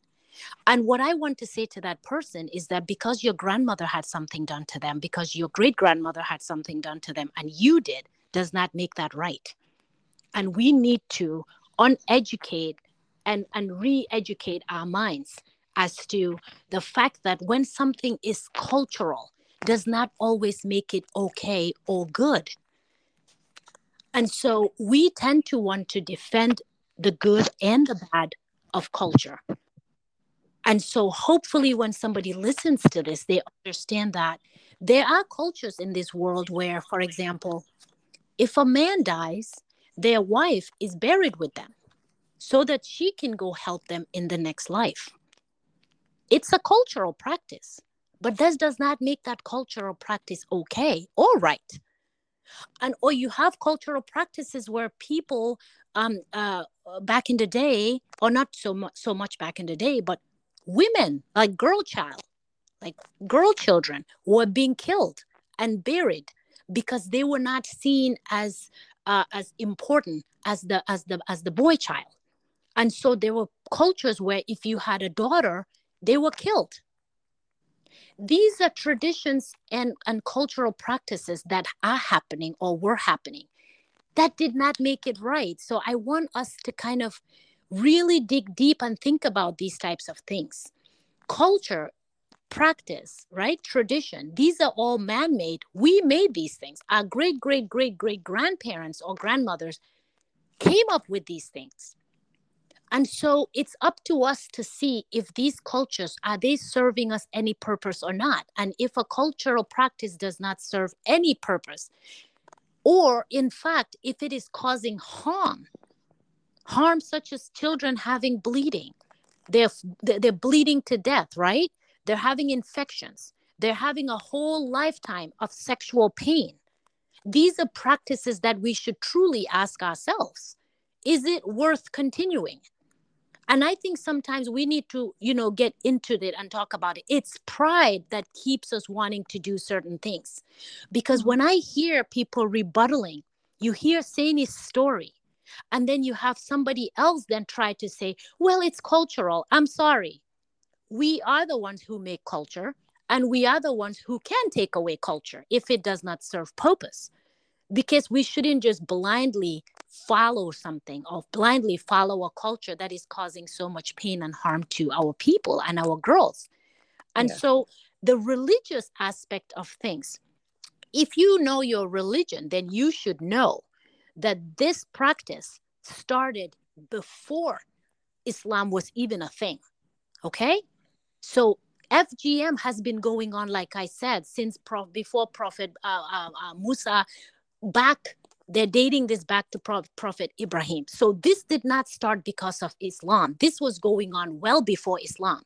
And what I want to say to that person is that because your grandmother had something done to them, because your great grandmother had something done to them, and you did, does not make that right. And we need to uneducate and, and re educate our minds as to the fact that when something is cultural, does not always make it okay or good. And so we tend to want to defend the good and the bad of culture. And so hopefully, when somebody listens to this, they understand that there are cultures in this world where, for example, if a man dies, their wife is buried with them so that she can go help them in the next life. It's a cultural practice. But this does not make that cultural practice okay or right. And or you have cultural practices where people um, uh, back in the day, or not so much so much back in the day, but women like girl child, like girl children were being killed and buried because they were not seen as uh, as important as the as the as the boy child. And so there were cultures where if you had a daughter they were killed. These are traditions and, and cultural practices that are happening or were happening that did not make it right. So i want us to kind of really dig deep and think about these types of things. Culture practice right? Tradition these are all man-made. We made these things. Our great great great great grandparents or grandmothers came up with these things. And so it's up to us to see if these cultures are they serving us any purpose or not. And if a cultural practice does not serve any purpose, or in fact, if it is causing harm, harm such as children having bleeding, they're they're bleeding to death, right? They're having infections. They're having a whole lifetime of sexual pain. These are practices that we should truly ask ourselves. Is it worth continuing? and i think sometimes we need to you know get into it and talk about it it's pride that keeps us wanting to do certain things because mm-hmm. when i hear people rebuttaling you hear Sainey's story and then you have somebody else then try to say well it's cultural i'm sorry we are the ones who make culture and we are the ones who can take away culture if it does not serve purpose because we shouldn't just blindly follow something or blindly follow a culture that is causing so much pain and harm to our people and our girls. And yeah. so the religious aspect of things, if you know your religion, then you should know that this practice started before Islam was even a thing. Okay? So FGM has been going on, like I said, since before Prophet uh, uh, uh, Musa back they're dating this back to prophet ibrahim so this did not start because of islam this was going on well before islam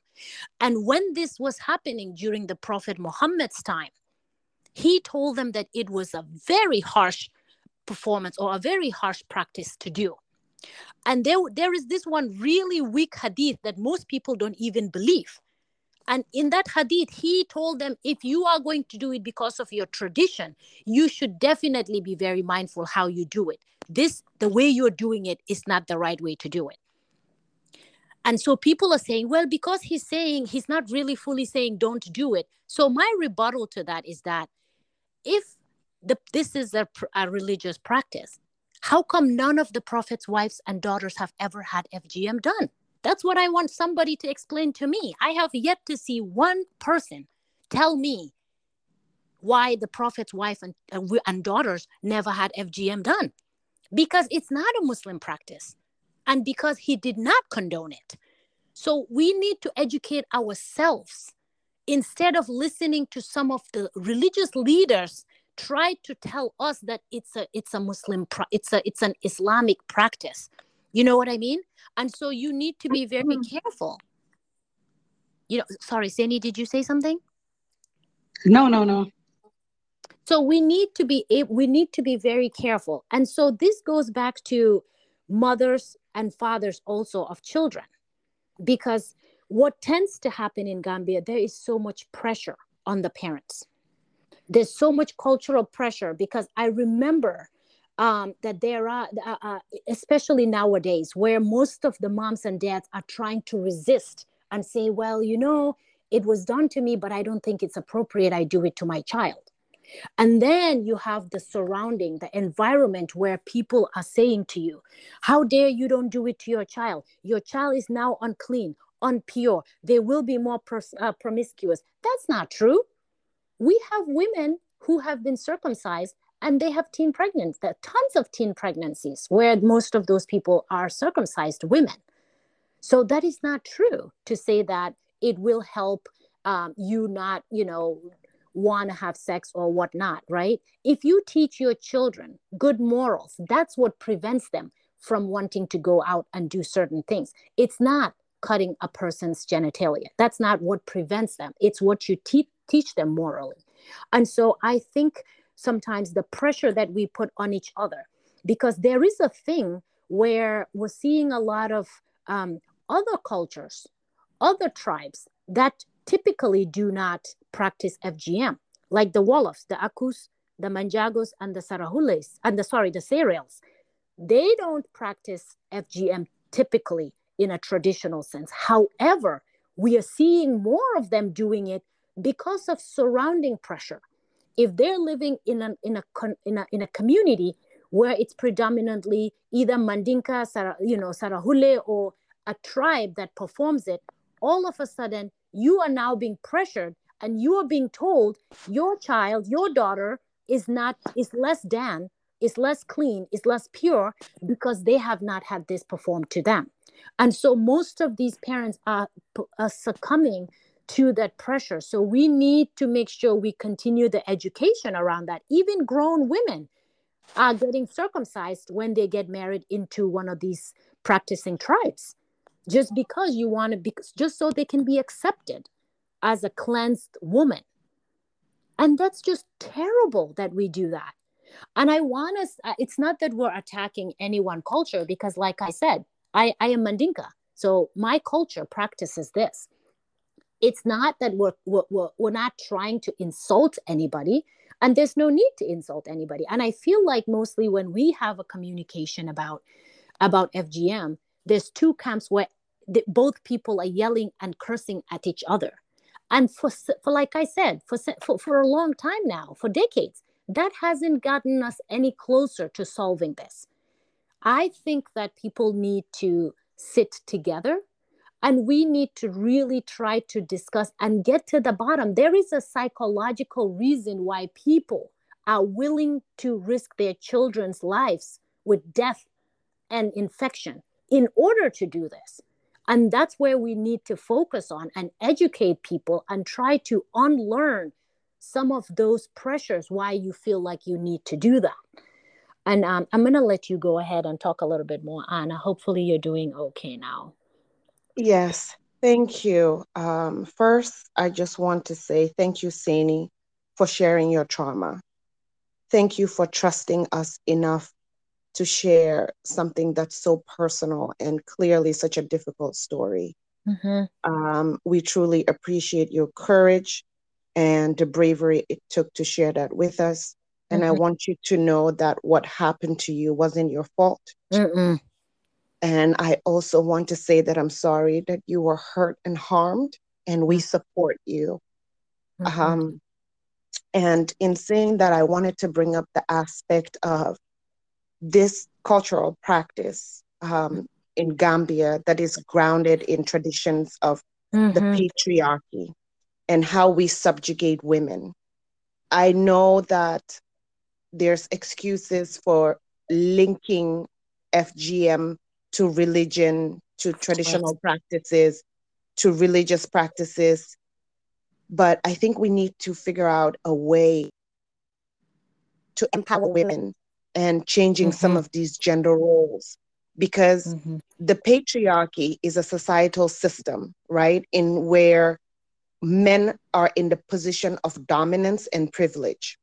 and when this was happening during the prophet muhammad's time he told them that it was a very harsh performance or a very harsh practice to do and there, there is this one really weak hadith that most people don't even believe and in that hadith, he told them, if you are going to do it because of your tradition, you should definitely be very mindful how you do it. This, the way you're doing it, is not the right way to do it. And so people are saying, well, because he's saying, he's not really fully saying, don't do it. So my rebuttal to that is that if the, this is a, a religious practice, how come none of the prophet's wives and daughters have ever had FGM done? That's what I want somebody to explain to me. I have yet to see one person tell me why the prophet's wife and, uh, and daughters never had FGM done. Because it's not a Muslim practice and because he did not condone it. So we need to educate ourselves instead of listening to some of the religious leaders try to tell us that it's a it's a muslim it's a it's an islamic practice you know what I mean? And so you need to be very mm-hmm. careful. You know, sorry, Sandy, did you say something? No, no, no. So we need to be we need to be very careful. And so this goes back to mothers and fathers also of children. Because what tends to happen in Gambia, there is so much pressure on the parents. There's so much cultural pressure because I remember um, that there are, uh, uh, especially nowadays, where most of the moms and dads are trying to resist and say, well, you know, it was done to me, but I don't think it's appropriate I do it to my child. And then you have the surrounding, the environment where people are saying to you, How dare you don't do it to your child? Your child is now unclean, unpure. They will be more pros- uh, promiscuous. That's not true. We have women who have been circumcised and they have teen pregnancies, tons of teen pregnancies where most of those people are circumcised women. So that is not true to say that it will help um, you not you know want to have sex or whatnot right? If you teach your children good morals that's what prevents them from wanting to go out and do certain things. It's not cutting a person's genitalia. That's not what prevents them. It's what you te- teach them morally. And so i think sometimes the pressure that we put on each other because there is a thing where we're seeing a lot of um, other cultures other tribes that typically do not practice fgm like the wolofs the akus the manjagos and the sarahules and the sorry the Sereles they don't practice fgm typically in a traditional sense. However we are seeing more of them doing it because of surrounding pressure if they're living in a in a in a, in a community where it's predominantly either Mandinka, you know, Sarahule, or a tribe that performs it, all of a sudden you are now being pressured and you are being told your child, your daughter is not is less than, is less clean, is less pure because they have not had this performed to them. And so most of these parents are, are succumbing to that pressure. So we need to make sure we continue the education around that. Even grown women are getting circumcised when they get married into one of these practicing tribes. Just because you want to be just so they can be accepted as a cleansed woman. And that's just terrible that we do that. And i want us it's not that we're attacking any one culture because like i said i i am mandinka. So my culture practices this it's not that we're, we're, we're not trying to insult anybody and there's no need to insult anybody. And i feel like mostly when we have a communication about about fgm there's two camps where the, both people are yelling and cursing at each other. And for, for like i said for, for for a long time now for decades that hasn't gotten us any closer to solving this. I think that people need to sit together and we need to really try to discuss and get to the bottom. There is a psychological reason why people are willing to risk their children's lives with death and infection in order to do this. And that's where we need to focus on and educate people and try to unlearn some of those pressures why you feel like you need to do that. And um, I'm going to let you go ahead and talk a little bit more, Anna. Hopefully, you're doing okay now. Yes, thank you. Um, first, I just want to say thank you, Sainey, for sharing your trauma. Thank you for trusting us enough to share something that's so personal and clearly such a difficult story. Mm-hmm. Um, we truly appreciate your courage and the bravery it took to share that with us. And mm-hmm. I want you to know that what happened to you wasn't your fault. Mm-mm. And I also want to say that I'm sorry that you were hurt and harmed, and we mm. support you. Mm-hmm. Um, and in saying that, I wanted to bring up the aspect of this cultural practice um, in Gambia that is grounded in traditions of mm-hmm. the patriarchy and how we subjugate women. I know that there's excuses for linking FGM to religion, to traditional practices, to religious practices. But I think we need to figure out a way to empower women and changing mm-hmm. some of these gender roles because mm-hmm. the patriarchy is a societal system, right? In where men are in the position of dominance and privilege.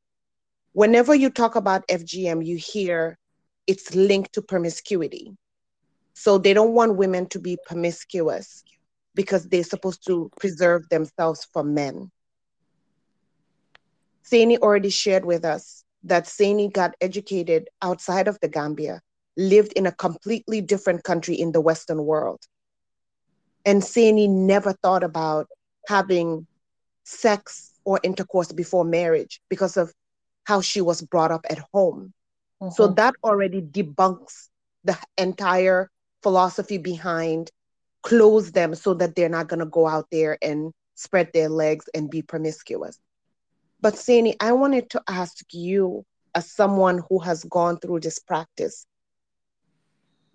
Whenever you talk about FGM, you hear it's linked to promiscuity. So they don't want women to be promiscuous because they're supposed to preserve themselves from men. Sainey already shared with us that Sainey got educated outside of the Gambia, lived in a completely different country in the Western world. And Sainey never thought about having sex or intercourse before marriage because of how she was brought up at home. Mm-hmm. So that already debunks the entire philosophy behind close them so that they're not going to go out there and spread their legs and be promiscuous. But Sainey, I wanted to ask you, as someone who has gone through this practice,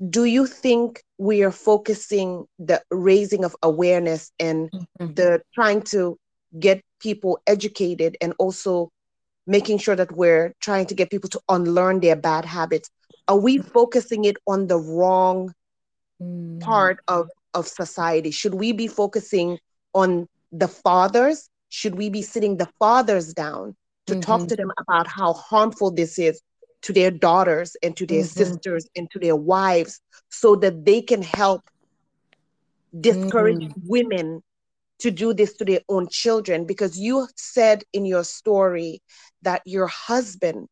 do you think we are focusing the raising of awareness and mm-hmm. the trying to get people educated and also making sure that we're trying to get people to unlearn their bad habits are we focusing it on the wrong mm. part of of society should we be focusing on the fathers should we be sitting the fathers down to mm-hmm. talk to them about how harmful this is to their daughters and to their mm-hmm. sisters and to their wives so that they can help discourage mm. women to do this to their own children because you said in your story that your husband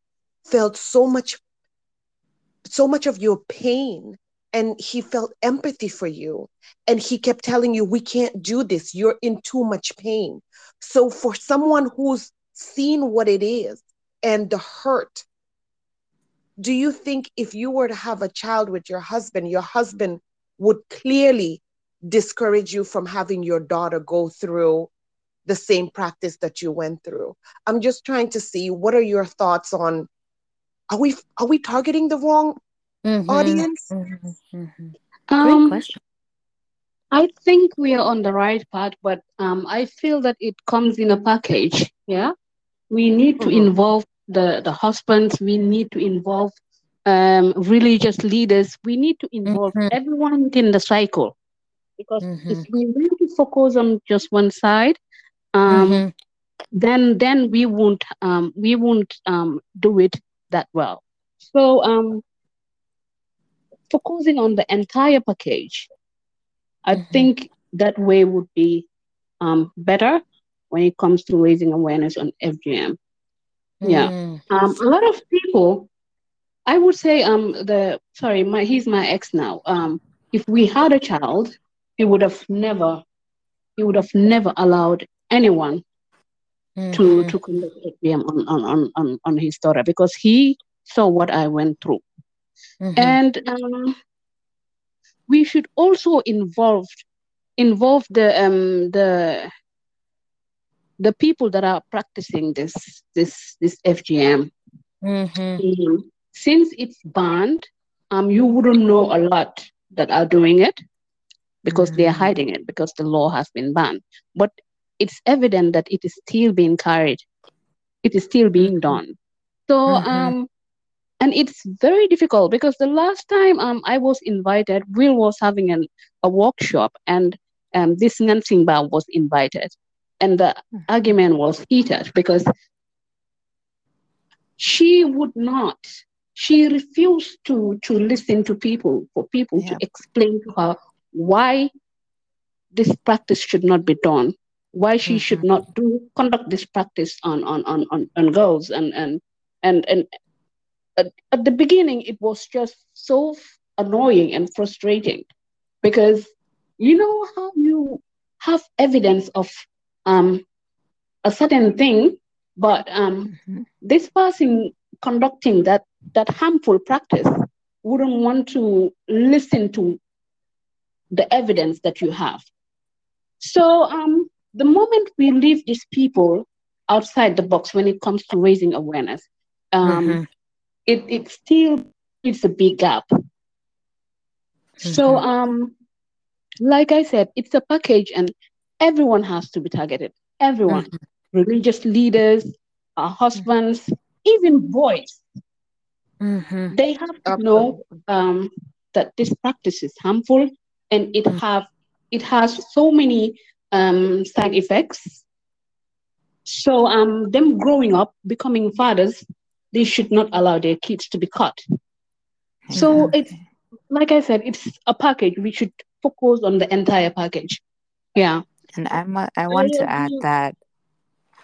felt so much so much of your pain and he felt empathy for you. And he kept telling you we can't do this. You're in too much pain. So for someone who's seen what it is and the hurt do you think if you were to have a child with your husband, your husband would clearly discourage you from having your daughter go through the same practice that you went through? I'm just trying to see what are your thoughts on are we are we targeting the wrong mm-hmm. audience? Mm-hmm. Mm-hmm. Great um, question. I think we are on the right path, but um, I feel that it comes in a package. Yeah, we need to mm-hmm. involve the, the husbands, we need to involve um, religious leaders, we need to involve mm-hmm. everyone in the cycle. Because mm-hmm. if we really focus on just one side, um, mm-hmm. then then we won't um, we won't um, do it that well. So um, focusing on the entire package, I mm-hmm. think that way would be um, better when it comes to raising awareness on FGM. Yeah. Mm. Um, a lot of people, I would say, um, the sorry, my he's my ex now. Um, if we had a child, he would have never, he would have never allowed anyone mm-hmm. to to conduct FGM on, on on on on his daughter because he saw what I went through, mm-hmm. and um, we should also involve involve the um the the people that are practicing this this this FGM, mm-hmm. um, since it's banned, um, you wouldn't know a lot that are doing it because mm-hmm. they are mm-hmm. hiding it because the law has been banned. But it's evident that it is still being carried, it is still being mm-hmm. done. So mm-hmm. um, and it's very difficult because the last time um, I was invited, Will was having an, a workshop, and um, this Nansingba was invited, and the mm-hmm. argument was heated because she would not, she refused to to listen to people for people yeah. to explain to her why this practice should not be done, why she mm-hmm. should not do conduct this practice on on on on, on girls and and and and at, at the beginning it was just so annoying and frustrating because you know how you have evidence of um, a certain thing but um, mm-hmm. this person conducting that that harmful practice wouldn't want to listen to the evidence that you have so um, the moment we leave these people outside the box when it comes to raising awareness um, mm-hmm it, it still it's a big gap. Mm-hmm. So um like I said, it's a package and everyone has to be targeted. Everyone. Mm-hmm. Religious leaders, husbands, mm-hmm. even boys. Mm-hmm. They have to know um, that this practice is harmful and it mm-hmm. have it has so many um, side effects. So um, them growing up, becoming fathers, they should not allow their kids to be cut. So it's like I said, it's a package. We should focus on the entire package. Yeah. And I'm I want to add that.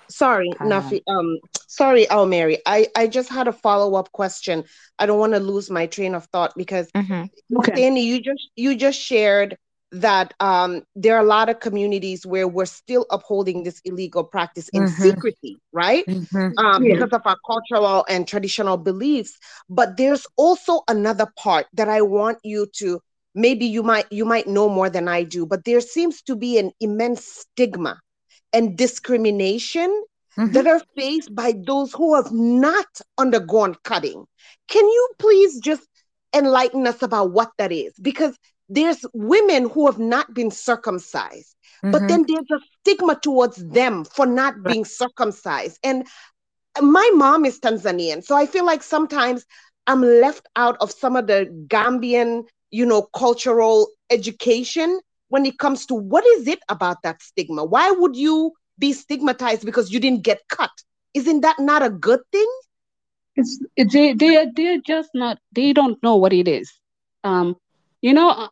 Sorry, uh, Nafi. Um, sorry, oh Mary. I I just had a follow up question. I don't want to lose my train of thought because mm-hmm. okay. Danny, you just you just shared that um, there are a lot of communities where we're still upholding this illegal practice in mm-hmm. secrecy, right? Mm-hmm. Um, yeah. Because of our cultural and traditional beliefs. But there's also another part that I want you to maybe you might you might know more than I do, but there seems to be an immense stigma and discrimination mm-hmm. that are faced by those who have not undergone cutting. Can you please just enlighten us about what that is? Because there's women who have not been circumcised, mm-hmm. but then there's a stigma towards them for not right. being circumcised. And my mom is Tanzanian, so I feel like sometimes I'm left out of some of the Gambian, you know, cultural education when it comes to what is it about that stigma? Why would you be stigmatized because you didn't get cut? Isn't that not a good thing? It's they they they're just not they don't know what it is. Um, you know, uh,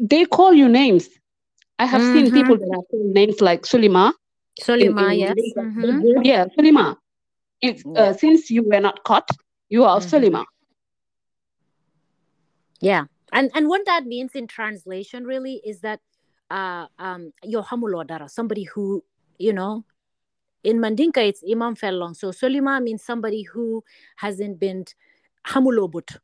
they call you names. I have mm-hmm. seen people that have names like Sulima. Sulima, in, in, yes. Mm-hmm. Yeah, Sulima. If, uh, since you were not caught, you are mm-hmm. Sulima. Yeah. And and what that means in translation really is that uh um your hamulodara, somebody who, you know, in Mandinka it's Imam Fellong. So Sulima means somebody who hasn't been hamulobut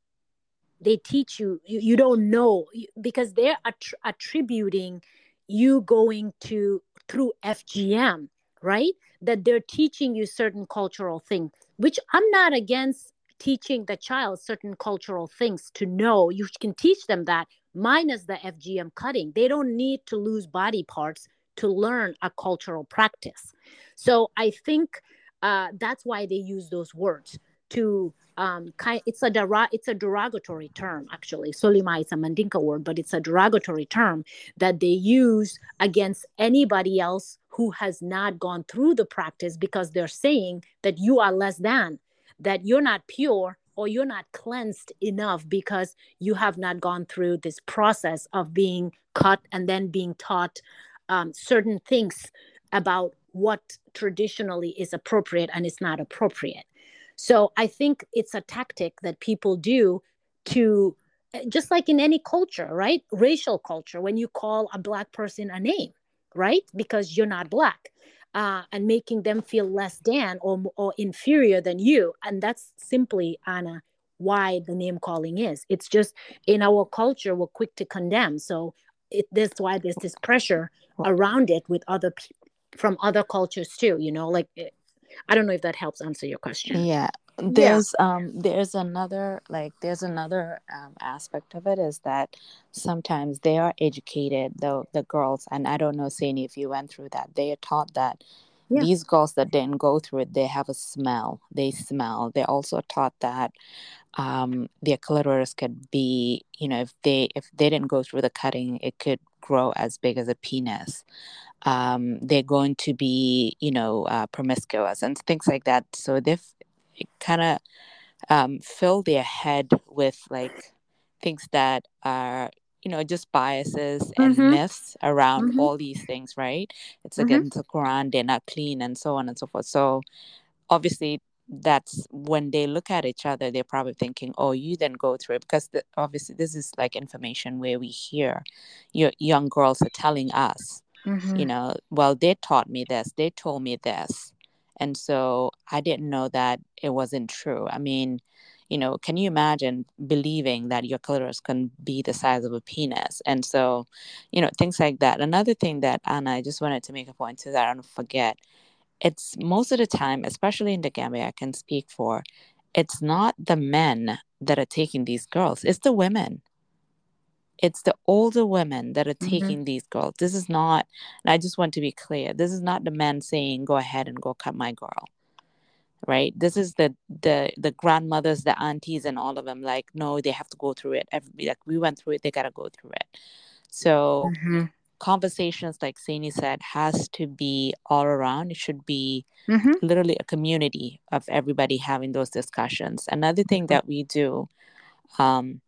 they teach you you, you don't know because they're att- attributing you going to through fgm right? That they're teaching you certain cultural things which i'm not against teaching the child certain cultural things to know. You can teach them that minus the fgm cutting. They don't need to lose body parts to learn a cultural practice. So i think uh, that's why they use those words to um, it's a dera- it's a derogatory term actually. Solima is a Mandinka word, but it's a derogatory term that they use against anybody else who has not gone through the practice because they're saying that you are less than, that you're not pure or you're not cleansed enough because you have not gone through this process of being cut and then being taught um, certain things about what traditionally is appropriate and is not appropriate. So I think it's a tactic that people do to eh, just like in any culture, right? Racial culture, when you call a black person a name, right? Because you're not black. Uh, and making them feel less than or, or inferior than you. And that's simply, Anna, why the name calling is. It's just in our culture, we're quick to condemn. So it, that's why there's this pressure around it with other people from other cultures too, you know, like eh, I don't know if that helps answer your question. Yeah. There's yeah. um there's another like there's another um, aspect of it is that sometimes they are educated the the girls and I don't know Sainey if you went through that they are taught that yeah. these girls that didn't go through it they have a smell they smell they're also taught that um, their clitoris could be you know if they if they didn't go through the cutting it could grow as big as a penis um, they're going to be you know uh, promiscuous and things like that so they've kind of um, fill their head with like things that are you know just biases and mm-hmm. myths around mm-hmm. all these things right it's mm-hmm. against the quran they're not clean and so on and so forth so obviously that's when they look at each other they're probably thinking oh you then go through it because the, obviously this is like information where we hear your young girls are telling us mm-hmm. you know well they taught me this they told me this and so i didn't know that it wasn't true i mean you know, can you imagine believing that your clitoris can be the size of a penis? And so, you know, things like that. Another thing that Anna, I just wanted to make a point to that I don't forget. It's most of the time, especially in the Gambia, I can speak for, it's not the men that are taking these girls, it's the women. It's the older women that are mm-hmm. taking mm-hmm. these girls. This is not, and I just want to be clear, this is not the men saying, go ahead and go cut my girl right this is the the the grandmothers the aunties and all of them like no they have to go through it Everybody, like we went through it they got to go through it so mm-hmm. conversations like Sainey said has to be all around it should be mm-hmm. literally a community of everybody having those discussions another thing mm-hmm. that we do um,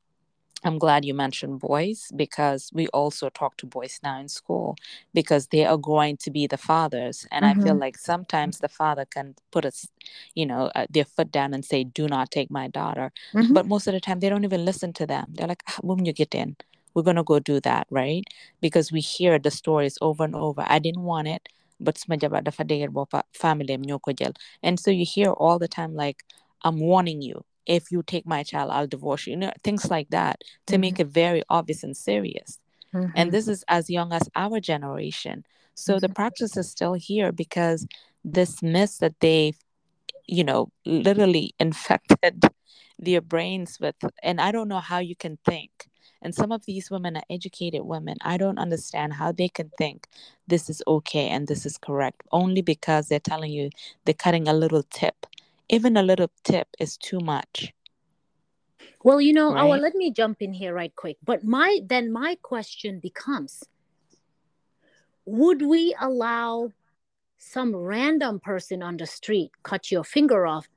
I'm glad you mentioned boys because we also talk to boys now in school because they are going to be the fathers. And mm-hmm. I feel mm-hmm. like sometimes the father can put us, you know, uh, their foot down and say, do not take my daughter. Mm-hmm. But most of the time, they don't even listen to them. They're like, ah, when you get in, we're going to go do that, right? Because we hear the stories over and over. I didn't want it, but sama jabar dafa family And so you hear all the time, like, I'm warning you if you take my child, I'll divorce you. You know, things like that to mm-hmm. make it very obvious and serious. Mm-hmm. And this is as young as our generation. So mm-hmm. the practice is still here because this myth that they, you know, literally infected their brains with, and I don't know how you can think. And some of these women are educated women. I don't understand how they can think this is okay and this is correct only because they're telling you they're cutting a little tip even a little tip is too much well you know right? oh, well, let me jump in here right quick but my then my question becomes would we allow some random person on the street cut your finger off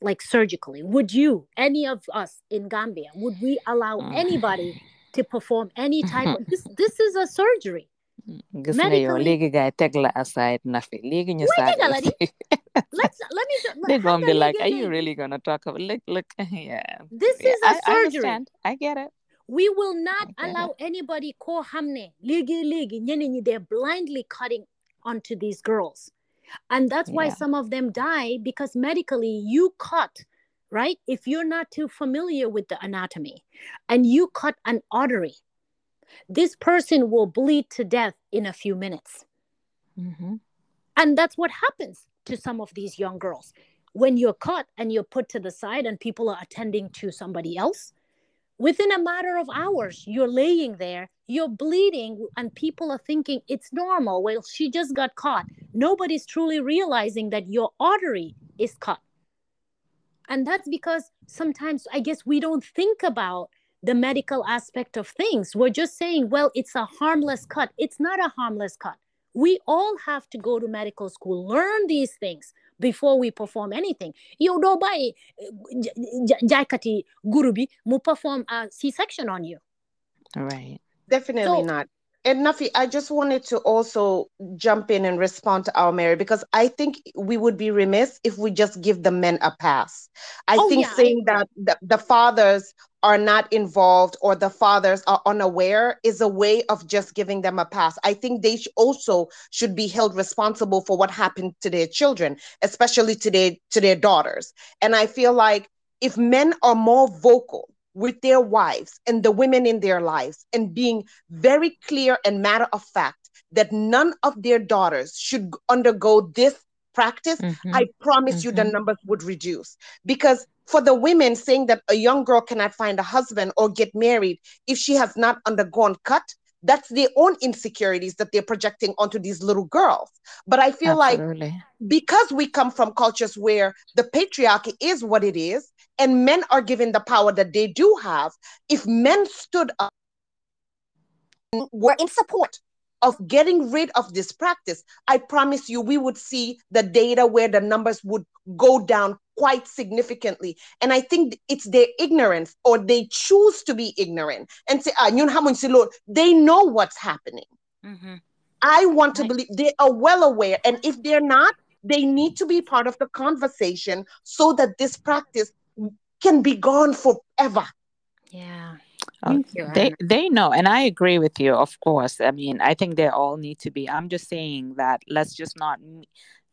like surgically would you any of us in gambia would we allow mm. anybody to perform any type of this this is a surgery gis nga yow léegi gaay teg la aside na fi léegi ñu saag let's let me they're gonna be like are you really gonna talk about look look yeah. This is a surgery. I, I get it. We will not allow it. anybody ko hamne. Ligi ligi ñeneen they're blindly cutting onto these girls. And that's why yeah. some of them die because medically you cut right? If you're not too familiar with the anatomy and you cut an artery this person will bleed to death in a few minutes mm-hmm. and that's what happens to some of these young girls. When you're caught and you're put to the side and people are attending to somebody else, within a matter of hours, you're laying there, you're bleeding, and people are thinking it's normal. Well, she just got caught. Nobody's truly realizing that your artery is cut. And that's because sometimes I guess we don't think about the medical aspect of things. We're just saying, well, it's a harmless cut. It's not a harmless cut we all have to go to medical school learn these things before we perform anything You doo bàyyi eh, jaaykati guru bi mu perform a c-section on you right definitely so, not and Nafi, I just wanted to also jump in and respond to our Mary because I think we would be remiss if we just give the men a pass. I oh, think yeah, saying I that the, the fathers are not involved or the fathers are unaware is a way of just giving them a pass. I think they also should be held responsible for what happened to their children, especially to their to their daughters. And I feel like if men are more vocal with their wives and the women in their lives and being very clear and matter of fact that none of their daughters should undergo this practice, mm-hmm. I promise mm-hmm. you the mm-hmm. numbers would reduce. Because for the women saying that a young girl cannot find a husband or get married if she has not undergone cut, that's their own insecurities that they're projecting onto these little girls. But I feel Absolutely. like because we come from cultures where the patriarchy is what it is, and men are given the power that they do have, if men stood up were in support of getting rid of this practice, I promise you, we would see the data where the numbers would go down quite significantly. And I think it's their ignorance or they choose to be ignorant and say, ah, they know what's happening. Mm-hmm. I want to believe they are well aware. And if they're not, they need to be part of the conversation so that this practice can be gone forever. Yeah. Uh, they they know, and I agree with you. Of course, I mean, I think they all need to be. I'm just saying that let's just not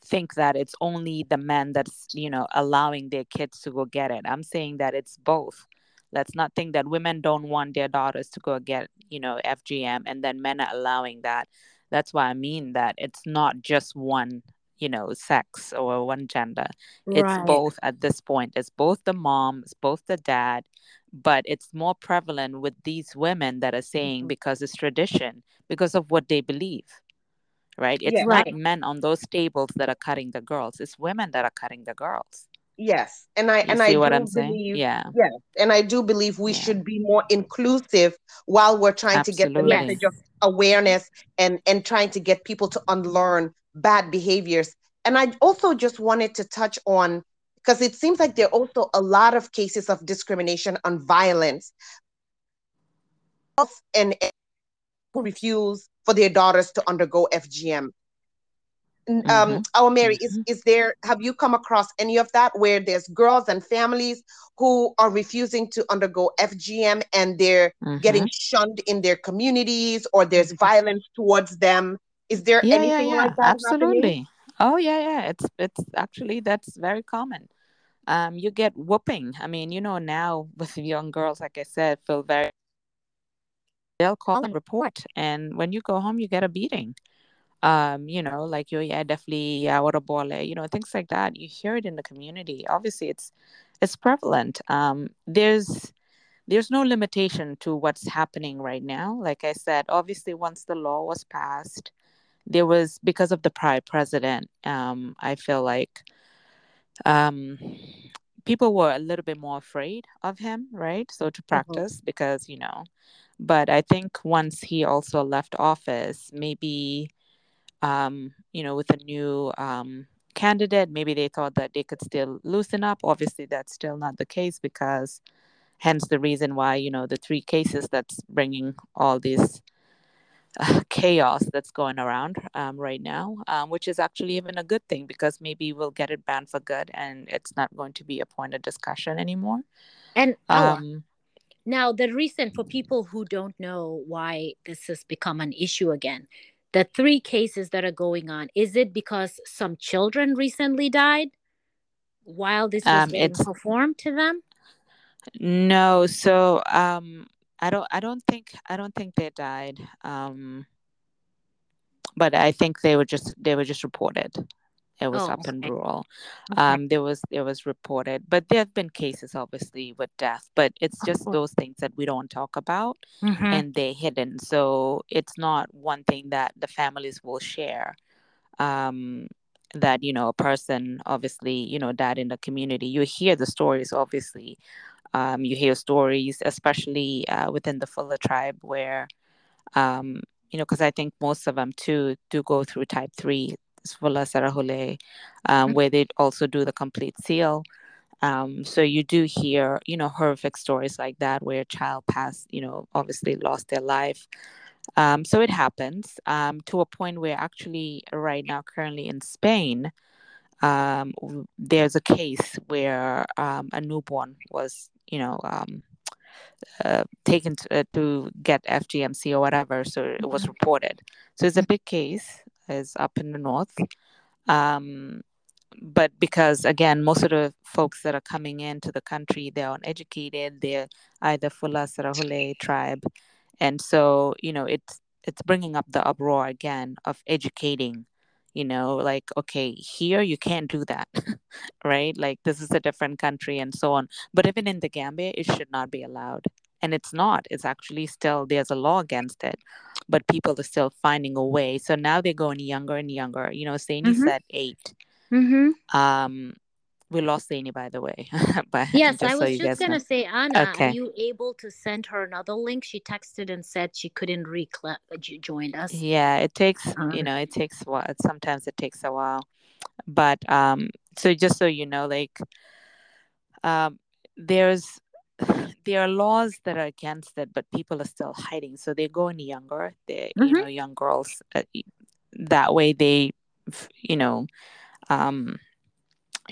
think that it's only the men that's you know allowing their kids to go get it. I'm saying that it's both. Let's not think that women don't want their daughters to go get you know FGM, and then men are allowing that. That's why I mean that it's not just one you know sex or one gender. Right. It's both at this point. It's both the mom, it's both the dad but it's more prevalent with these women that are saying mm-hmm. because it's tradition because of what they believe right? It's yeah, not right. men on those tables that are cutting the girls. It's women that are cutting the girls. Yes and i you and i what i'm believe, saying? yeah. Yes and i do believe we yeah. should be more inclusive while we're trying Absolutely. to get the message of awareness and and trying to get people to unlearn bad behaviors. And i also just wanted to touch on because it seems like there are also a lot of cases of discrimination and violence. And, and who refuse for their daughters to undergo FGM. Um, mm-hmm. our Mary, mm-hmm. is is there? Have you come across any of that where there's girls and families who are refusing to undergo FGM and they're mm-hmm. getting shunned in their communities, or there's mm-hmm. violence towards them? Is there yeah, anything yeah, yeah. like that? Absolutely. Happening? Oh yeah, yeah. It's it's actually that's very common. Um, you get whooping. I mean, you know, now with young girls, like I said, feel very. They'll call and report, and when you go home, you get a beating. Um, you know, like you, yeah, definitely, yeah, what a you know, things like that. You hear it in the community. Obviously, it's it's prevalent. Um, there's there's no limitation to what's happening right now. Like I said, obviously, once the law was passed, there was because of the prior president um, i feel like um, people were a little bit more afraid of him right so to mm-hmm. practice mm-hmm. because you know but i think once he also left office maybe um, you know with a new um, candidate maybe they thought that they could still loosen up obviously that's still not the case because hence the reason why you know the three cases that's bringing all this uh, chaos that's going around um, right now, um, which is actually even a good thing because maybe we'll get it banned for good and it's not going to be a point of discussion anymore. And um, now, the reason for people who don't know why this has become an issue again, the three cases that are going on, is it because some children recently died while this was um, being performed to them? No, so um, I don't I don't think I don't think they died. Um, but I think they were just they were just reported. It was oh, up in rural. Okay. Um, there was there was reported, but there have been cases obviously with death, but it's just those things that we don't talk about mm-hmm. and they're hidden. So it's not one thing that the families will share. Um, that you know a person obviously you know died in the community you hear the stories obviously um, you hear stories, especially uh, within the Fula tribe, where, um, you know, because I think most of them too do go through type three, Fula Sarahule, um, mm-hmm. where they also do the complete seal. Um, so you do hear, you know, horrific stories like that where a child passed, you know, obviously lost their life. Um, so it happens um, to a point where actually right now, currently in Spain, um, there's a case where um, a newborn was you know um, uh, taken to, uh, to, get FGMC or whatever. So it was mm-hmm. reported. So it's a big case. Is up in the north. Um, but because again, most of the folks that are coming into the country, they're uneducated. They're either Fula Sarahule tribe, and so you know it's it's bringing up the uproar again of educating you know like okay here you can't do that right? Like this is a different country and so on. But even in the gambia it should not be allowed. And it's not. It's actually still there's a law against it but people are still finding a way. So now they're going younger and younger. You know, Sainey Mhm. said 8 Mm-hmm. Um, we lost Sainey, by the way. but Yes, I was you just gonna know. say, Anna, are you able to send her another link? She texted and said she couldn't recla- uh, join us. Yeah, it takes Um, you know it takes while. Sometimes it takes a while, but um, so just so you know, like um, there's there are laws that are against it, but people are still hiding. So they're going younger. They you Mhm. know young girls uh, that way they you know um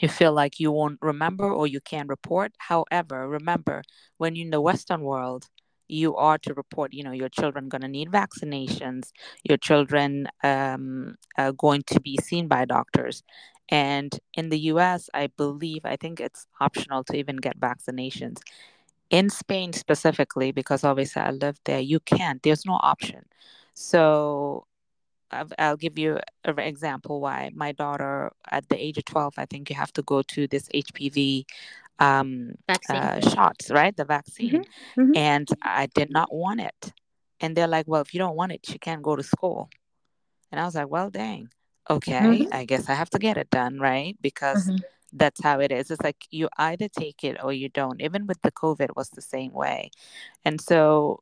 you feel like you won't remember or you can't report. However, remember when you're in the Western world, you are to report. You know, your children going to need vaccinations. Your children um, are going to be seen by doctors. And in the U.S., I believe I think it's optional to even get vaccinations. In Spain specifically, because obviously I lived there, you can't. There's no option. So I've- I'll give you an example why my daughter at the age of 12 i think you have to go to this hpv um, uh, shots right the vaccine mhm. and i did not want it and they're like well if you don't want it you can't go to school and i was like well dang okay Mhm. i guess i have to get it done right because Mhm. That's how it is. It's like you either take it or you don't. Even with the covid was the same way. And so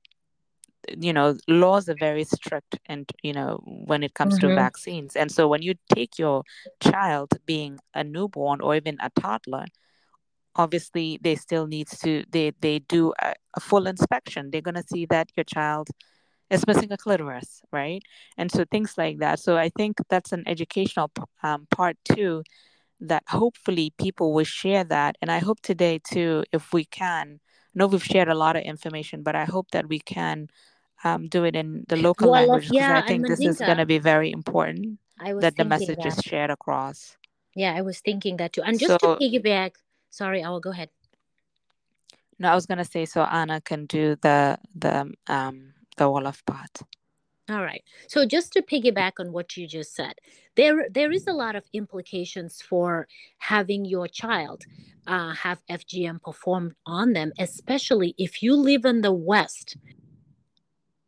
you know laws are very strict and you know when it comes to Mhm. vaccines. And so when you take your child being a newborn or even a toddler obviously they still needs to they they do a, a full inspection. They're going to see that your child is missing a clitoris right? And so things like that. So i think that's an educational um, part too that hopefully people will share that and i hope today too if we can I know we've shared a lot of information but i hope that we can um, do it in the local Well, languages because yeah, i think this is going to be very important I was that the message that. is shared across Yeah, I was thinking that too. And just to so piggyback, sorry, I will go ahead. no i was going to say so anna can do the the um the wolof part All right. So just to piggyback on what you just said, there there is a lot of implications for having your child uh, have FGM performed on them, especially if you live in the West